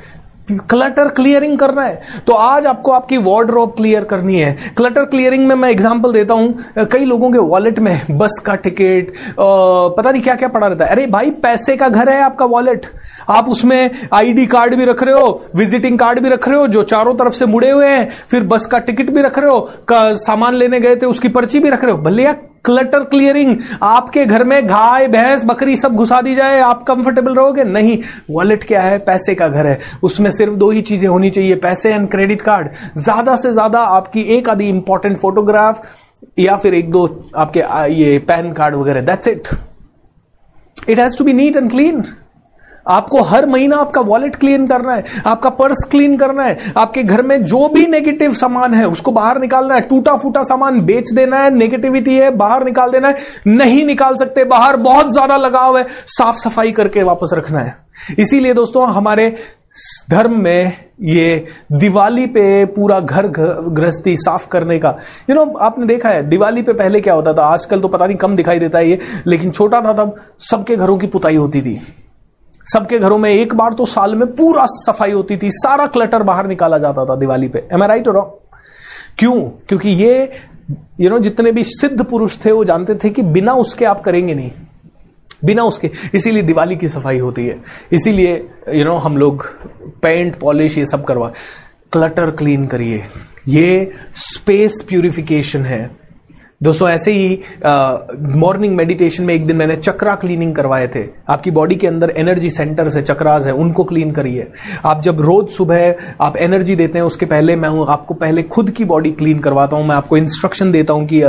क्लटर क्लियरिंग करना है। तो आज आपको आपकी वार्ड्रोब क्लियर करनी है। क्लटर क्लियरिंग में मैं एग्जांपल देता हूँ। कई लोगों के वॉलेट में बस का टिकट पता नहीं क्या क्या पड़ा रहता है। अरे भाई, पैसे का घर है आपका वॉलेट आप उसमें आईडी कार्ड भी रख रहे हो विजिटिंग कार्ड भी रख रहे हो, जो चारों तरफ़ से मुड़े हुए हैं, फिर बस का टिकट भी रख रहे हो सामान लेने गए थे, उसकी पर्ची भी रख रहे हो। भले क्लटर क्लियरिंग आपके घर में गाय, भैंस, बकरी सब घुसा दी जाए, आप कंफर्टेबल रहोगे? नहीं। वॉलेट क्या है? पैसे का घर है। उसमें सिर्फ़ दो ही चीज़ें होनी चाहिए, पैसे एंड क्रेडिट कार्ड ज़्यादा से ज़्यादा आपकी एक आदि इंपॉर्टेंट फोटोग्राफ या फिर एक दो आपके ये पैन कार्ड वगैरह। That's it it has to be neat and clean आपको हर महीना आपका वॉलेट क्लीन करना है, आपका पर्स क्लीन करना है, आपके घर में जो भी नेगेटिव सामान है, उसको बाहर निकालना है टूटा फूटा सामान बेच देना है नेगेटिविटी है, बाहर निकाल देना है, नहीं निकाल सकते, बाहर बहुत ज़्यादा लगाव है, साफ़ सफ़ाई करके वापस रखना है। इसीलिए दोस्तों, हमारे धर्म में ये दिवाली पे पूरा घर गृहस्थी साफ़ करने का यू नो आपने देखा है, दिवाली पे पहले क्या होता था, आजकल तो पता नहीं कम दिखाई देता है ये, लेकिन छोटा था तब सबके घरों की पुताई होती थी। सबके घरों में एक बार तो साल में पूरा सफ़ाई होती थी, सारा क्लटर बाहर निकाला जाता था दिवाली पे। एम आई राइट और क्यों? क्योंकि ये यू नो जितने भी सिद्ध पुरुष थे, वो जानते थे कि बिना उसके आप करेंगे नहीं। बिना उसके। इसीलिए दिवाली की सफ़ाई होती है। इसीलिए यू नो हम लोग पेंट पॉलिश ये सब करवा। क्लटर क्लीन करिए। ये स्पेस प्यूरिफिकेशन है। दोस्तों, ऐसे ही मॉर्निंग मेडिटेशन में एक दिन मैंने चक्रा क्लीनिंग करवाए थे। आपकी बॉडी के अंदर एनर्जी सेंटर्स है चक्रास है, उनको क्लीन करिए आप जब रोज सुबह आप एनर्जी देते हैं, उसके पहले मैं हूँ, आपको पहले खुद की बॉडी क्लीन करवाता हूँ। मैं आपको इंस्ट्रक्शन देता हूँ कि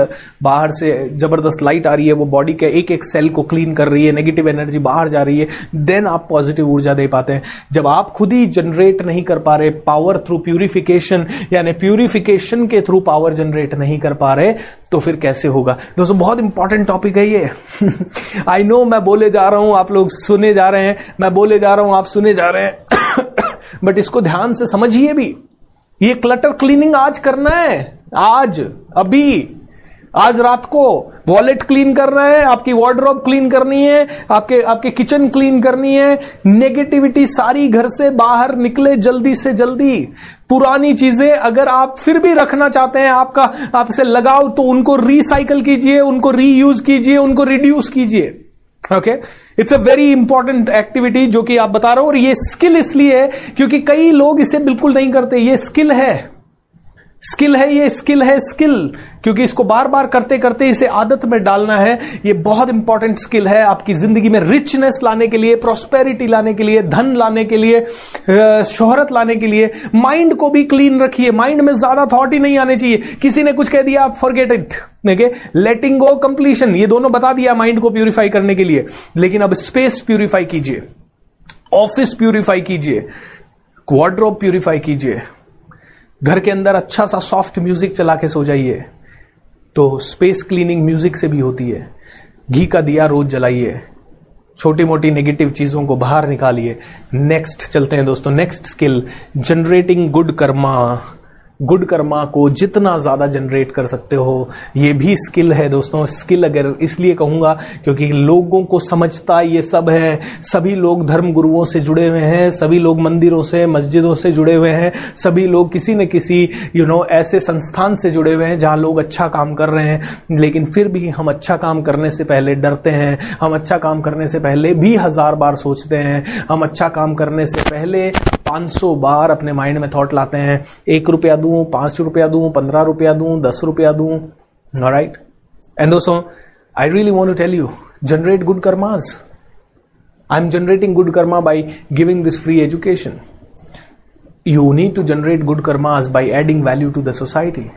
बाहर से ज़बरदस्त लाइट आ रही है, वो बॉडी के एक एक सेल को क्लीन कर रही है नेगेटिव एनर्जी बाहर जा रही है देन आप पॉजिटिव ऊर्जा दे पाते हैं। जब आप खुद ही जनरेट नहीं कर पा रहे पावर थ्रू प्यूरिफिकेशन यानी प्यूरिफिकेशन के थ्रू पावर जनरेट नहीं कर पा रहे तो फिर कैसे होगा? दोस्तों, बहुत इंपॉर्टेंट टॉपिक है ये। आई नो मैं बोले जा रहा हूँ, आप लोग सुने जा रहे हैं। मैं बोले जा रहा हूँ, आप सुने जा रहे हैं। बट इसको ध्यान से समझिए भी। ये क्लटर क्लीनिंग आज करना है। आज, अभी। आज रात को वॉलेट क्लीन करना है, आपकी वार्ड्रोब क्लीन करनी है, आपके आपके किचन क्लीन करनी है। नेगेटिविटी सारी घर से बाहर निकले जल्दी से जल्दी। पुरानी चीज़ें अगर आप फिर भी रखना चाहते हैं, आपका आपसे लगाव तो उनको रिसाइकल कीजिए, उनको रीयूज कीजिए, उनको रिड्यूस कीजिए। Okay it's a very important activity जो कि आप बता रहे हो, और ये स्किल इसलिए है क्योंकि कई लोग इसे बिल्कुल नहीं करते, ये स्किल है। स्किल है ये, स्किल है स्किल। क्योंकि इसको बार बार करते करते इसे आदत में डालना है। ये बहुत इंपॉर्टेंट स्किल है आपकी ज़िंदगी में रिचनेस लाने के लिए प्रोस्पेरिटी लाने के लिए, धन लाने के लिए शोहरत लाने के लिए। माइंड को भी क्लीन रखिए। माइंड में ज़्यादा थॉट ही नहीं आने चाहिए। किसी ने कुछ कह दिया, आप फॉरगेट इट देखे लेटिंग गो कंप्लीशन ये दोनों बता दिया माइंड को प्यूरिफाई करने के लिए। लेकिन अब स्पेस प्यूरिफाई कीजिए। ऑफ़िस प्यूरिफाई कीजिए। क्वाड्रोप प्यूरिफाई कीजिए। घर के अंदर अच्छा सा सॉफ्ट म्यूज़िक चला के सो जाइए तो स्पेस क्लीनिंग म्यूज़िक से भी होती है। घी का दिया रोज जलाइए छोटी मोटी नेगेटिव चीज़ों को बाहर निकालिए। नेक्स्ट चलते हैं दोस्तों next skill generating good karma good karma को जितना ज़्यादा जनरेट कर सकते हो, ये भी स्किल है दोस्तों। स्किल अगर इसलिए कहूँगा क्योंकि लोगों को समझता ये सब है। सभी लोग धर्म गुरुओं से जुड़े हुए हैं, सभी लोग मंदिरों से, मस्जिदों से जुड़े हुए हैं, सभी लोग किसी न किसी यू नो ऐसे संस्थान से जुड़े हुए हैं जहाँ लोग अच्छा काम कर रहे हैं। लेकिन फिर भी हम अच्छा काम करने से पहले डरते हैं, हम अच्छा काम करने से पहले भी हज़ार बार सोचते हैं, हम अच्छा काम करने से पहले 500 बार अपने माइंड में थॉट लाते हैं। एक रुपया दू, पाँच रुपया दू, पंद्रह रुपया दू, दस रुपया दू राइट एंड दोस्तों I really want to tell you generate good karmas I am generating good karma by giving this free education you need to generate good karmas by adding value to the society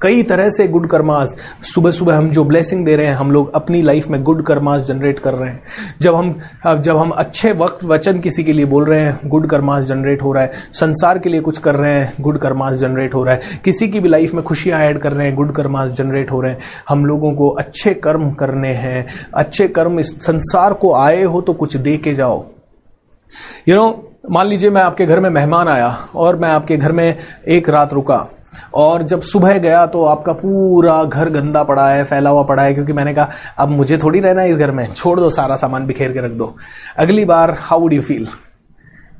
कई तरह से good karmas सुबह सुबह हम जो blessing दे रहे हैं, हम लोग अपनी लाइफ में गुड कर्मास जनरेट कर रहे हैं। जब हम जब हम अच्छे वक्त, वचन किसी के लिए बोल रहे हैं गुड कर्मास जनरेट हो रहा है। संसार के लिए कुछ कर रहे हैं गुड कर्मास जनरेट हो रहा है। किसी की भी लाइफ में खुशियाँ ऐड कर रहे हैं गुड कर्मास जनरेट हो रहे हैं। हम लोगों को अच्छे कर्म करने हैं। अच्छे कर्म इस संसार को आए हो तो कुछ दे के जाओ। यू नो मान लीजिए मैं आपके घर में मेहमान आया और मैं आपके घर में एक रात रुका। और जब सुबह गया तो आपका पूरा घर गंदा पड़ा है, फैला हुआ पड़ा है, क्योंकि मैंने कहा, अब मुझे थोड़ी रहना है इस घर में, छोड़ दो सारा सामान बिखेर के रख दो। अगली बार हाउ वुड यू फील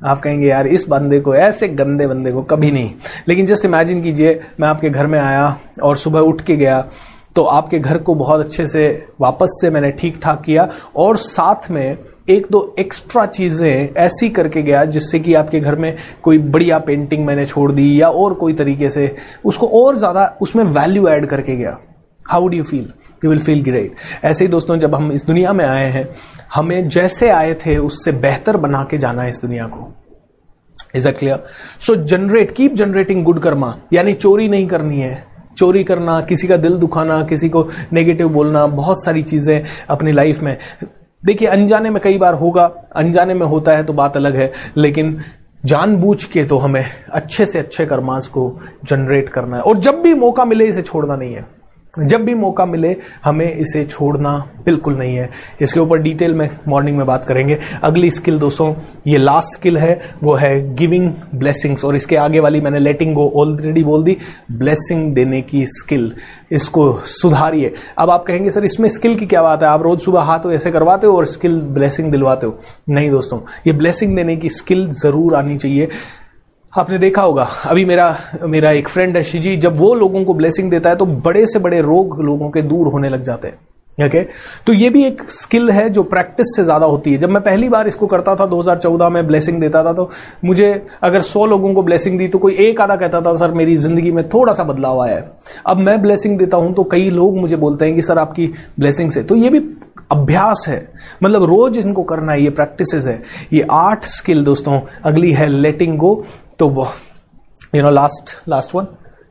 आप कहेंगे, यार, इस बंदे को, ऐसे गंदे बंदे को कभी नहीं। लेकिन जस्ट इमेजिन कीजिए, मैं आपके घर में आया और सुबह उठ के गया तो आपके घर को बहुत अच्छे से, वापस से मैंने ठीक ठाक किया और साथ में एक दो एक्स्ट्रा चीज़ें ऐसी करके गया जिससे कि आपके घर में कोई बढ़िया पेंटिंग मैंने छोड़ दी या और कोई तरीके से उसको और ज़्यादा उसमें वैल्यू ऐड करके गया। How do you feel you will feel great ऐसे ही दोस्तों, जब हम इस दुनिया में आए हैं, हमें जैसे आए थे, उससे बेहतर बना के जाना है इस दुनिया को। Is a clear so generate keep generating good karma यानी चोरी नहीं करनी है। चोरी करना, किसी का दिल दुखाना, किसी को नेगेटिव बोलना, बहुत सारी चीज़ें अपनी लाइफ में देखिए, अनजाने में कई बार होगा, अनजाने में होता है तो बात अलग है, लेकिन जानबूझ के तो हमें अच्छे से अच्छे कर्मास को जनरेट करना है। और जब भी मौका मिले, इसे छोड़ना नहीं है। जब भी मौका मिले, हमें इसे छोड़ना बिल्कुल नहीं है। इसके ऊपर डिटेल में मॉर्निंग में बात करेंगे। अगली स्किल दोस्तों, ये लास्ट स्किल है, वो है गिविंग ब्लेसिंग्स और इसके आगे वाली मैंने लेटिंग गो ऑलरेडी बोल दी ब्लेसिंग देने की स्किल इसको सुधारिए। अब आप कहेंगे, सर, इसमें स्किल की क्या बात है? आप रोज सुबह हाथ ऐसे करवाते हो और स्किल ब्लेसिंग दिलवाते हो? नहीं दोस्तों, ये ब्लेसिंग देने की स्किल ज़रूर आनी चाहिए। आपने देखा होगा, अभी मेरा मेरा एक फ्रेंड है शिजी, जब वो लोगों को ब्लेसिंग देता है तो बड़े से बड़े रोग लोगों के दूर होने लग जाते हैं ओके? तो ये भी एक स्किल है जो प्रैक्टिस से ज़्यादा होती है। जब मैं पहली बार इसको करता था 2014 में ब्लेसिंग देता था तो मुझे अगर 100 लोगों को ब्लेसिंग दी तो कोई एक आधा कहता था, सर, मेरी ज़िंदगी में थोड़ा सा बदलाव आया है। अब मैं ब्लेसिंग देता हूँ तो कई लोग मुझे बोलते हैं कि, सर, आपकी ब्लेसिंग से। तो ये भी अभ्यास है। मतलब रोज इनको करना है ये प्रैक्टिस है। ये आठ स्किल दोस्तों, अगली है लेटिंग गो तो you know last last one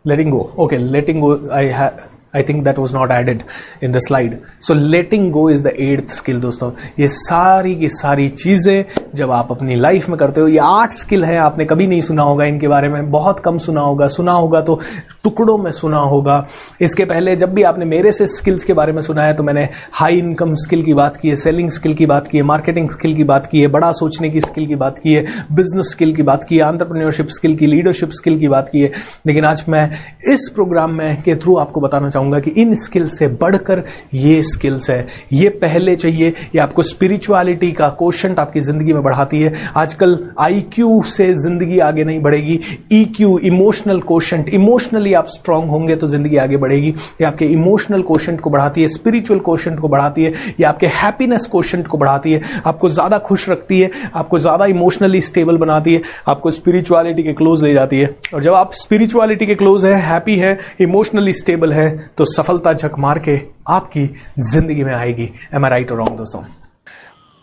letting go. Okay, letting go, i have I think that was not added in the slide so letting go is the eighth skill दोस्तों. ये सारी की सारी चीज़ें जब आप अपनी लाइफ में करते हो, ये आठ स्किल है, आपने कभी नहीं सुना होगा इनके बारे में, बहुत कम सुना होगा सुना होगा तो टुकड़ों में सुना होगा। इसके पहले जब भी आपने मेरे से स्किल्स के बारे में सुना है तो मैंने हाई इनकम स्किल की बात की है सेलिंग स्किल की बात की है मार्केटिंग स्किल की बात की है, बड़ा सोचने की स्किल की बात की है बिज़नेस स्किल की बात की है आंट्रप्रन्योरशिप स्किल की लीडरशिप स्किल की बात की है। लेकिन आज मैं इस प्रोग्राम में के थ्रू आपको बताना चाहूँगा कि इन स्किल से बढ़कर ये स्किल्स है। ये पहले चाहिए, ये आपको स्पिरिचुअलिटी का क्वेश्चन आपकी ज़िंदगी में बढ़ाती है। आजकल आईक्यू से ज़िंदगी आगे नहीं बढ़ेगी। E Q emotional question emotionally आप स्ट्रांग होंगे तो ज़िंदगी आगे बढ़ेगी। ये आपके इमोशनल क्वेश्चन को बढ़ाती है स्पिरिचुअल क्वेश्चन को बढ़ाती है, ये आपके हैप्पीनेस क्वेश्चन को बढ़ाती है। आपको ज़्यादा खुश रखती है, आपको ज़्यादा इमोशनली स्टेबल बनाती है, आपको स्पिरिचुअलिटी के क्लोज ले जाती है। और जब आप स्पिरिचुअलिटी के क्लोज है हैप्पी है इमोशनली स्टेबल है तो सफलता झक मार के आपकी ज़िंदगी में आएगी। एम आई राइट और रॉन्ग दोस्तों?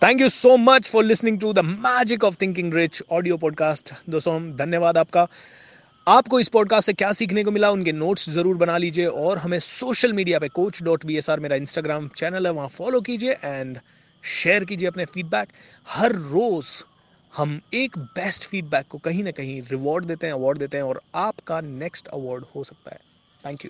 Thank you so much for listening to the magic of thinking rich audio podcast दोस्तों, धन्यवाद आपका। आपको इस पॉडकास्ट से क्या सीखने को मिला, उनके नोट्स ज़रूर बना लीजिए और हमें सोशल मीडिया पे coach dot B S R मेरा इंस्टाग्राम चैनल है, वहाँ फॉलो कीजिए एंड शेयर कीजिए अपने फीडबैक हर रोज हम एक बेस्ट फीडबैक को कहीं ना कहीं रिवॉर्ड देते हैं अवार्ड देते हैं और आपका नेक्स्ट अवार्ड हो सकता है। Thank you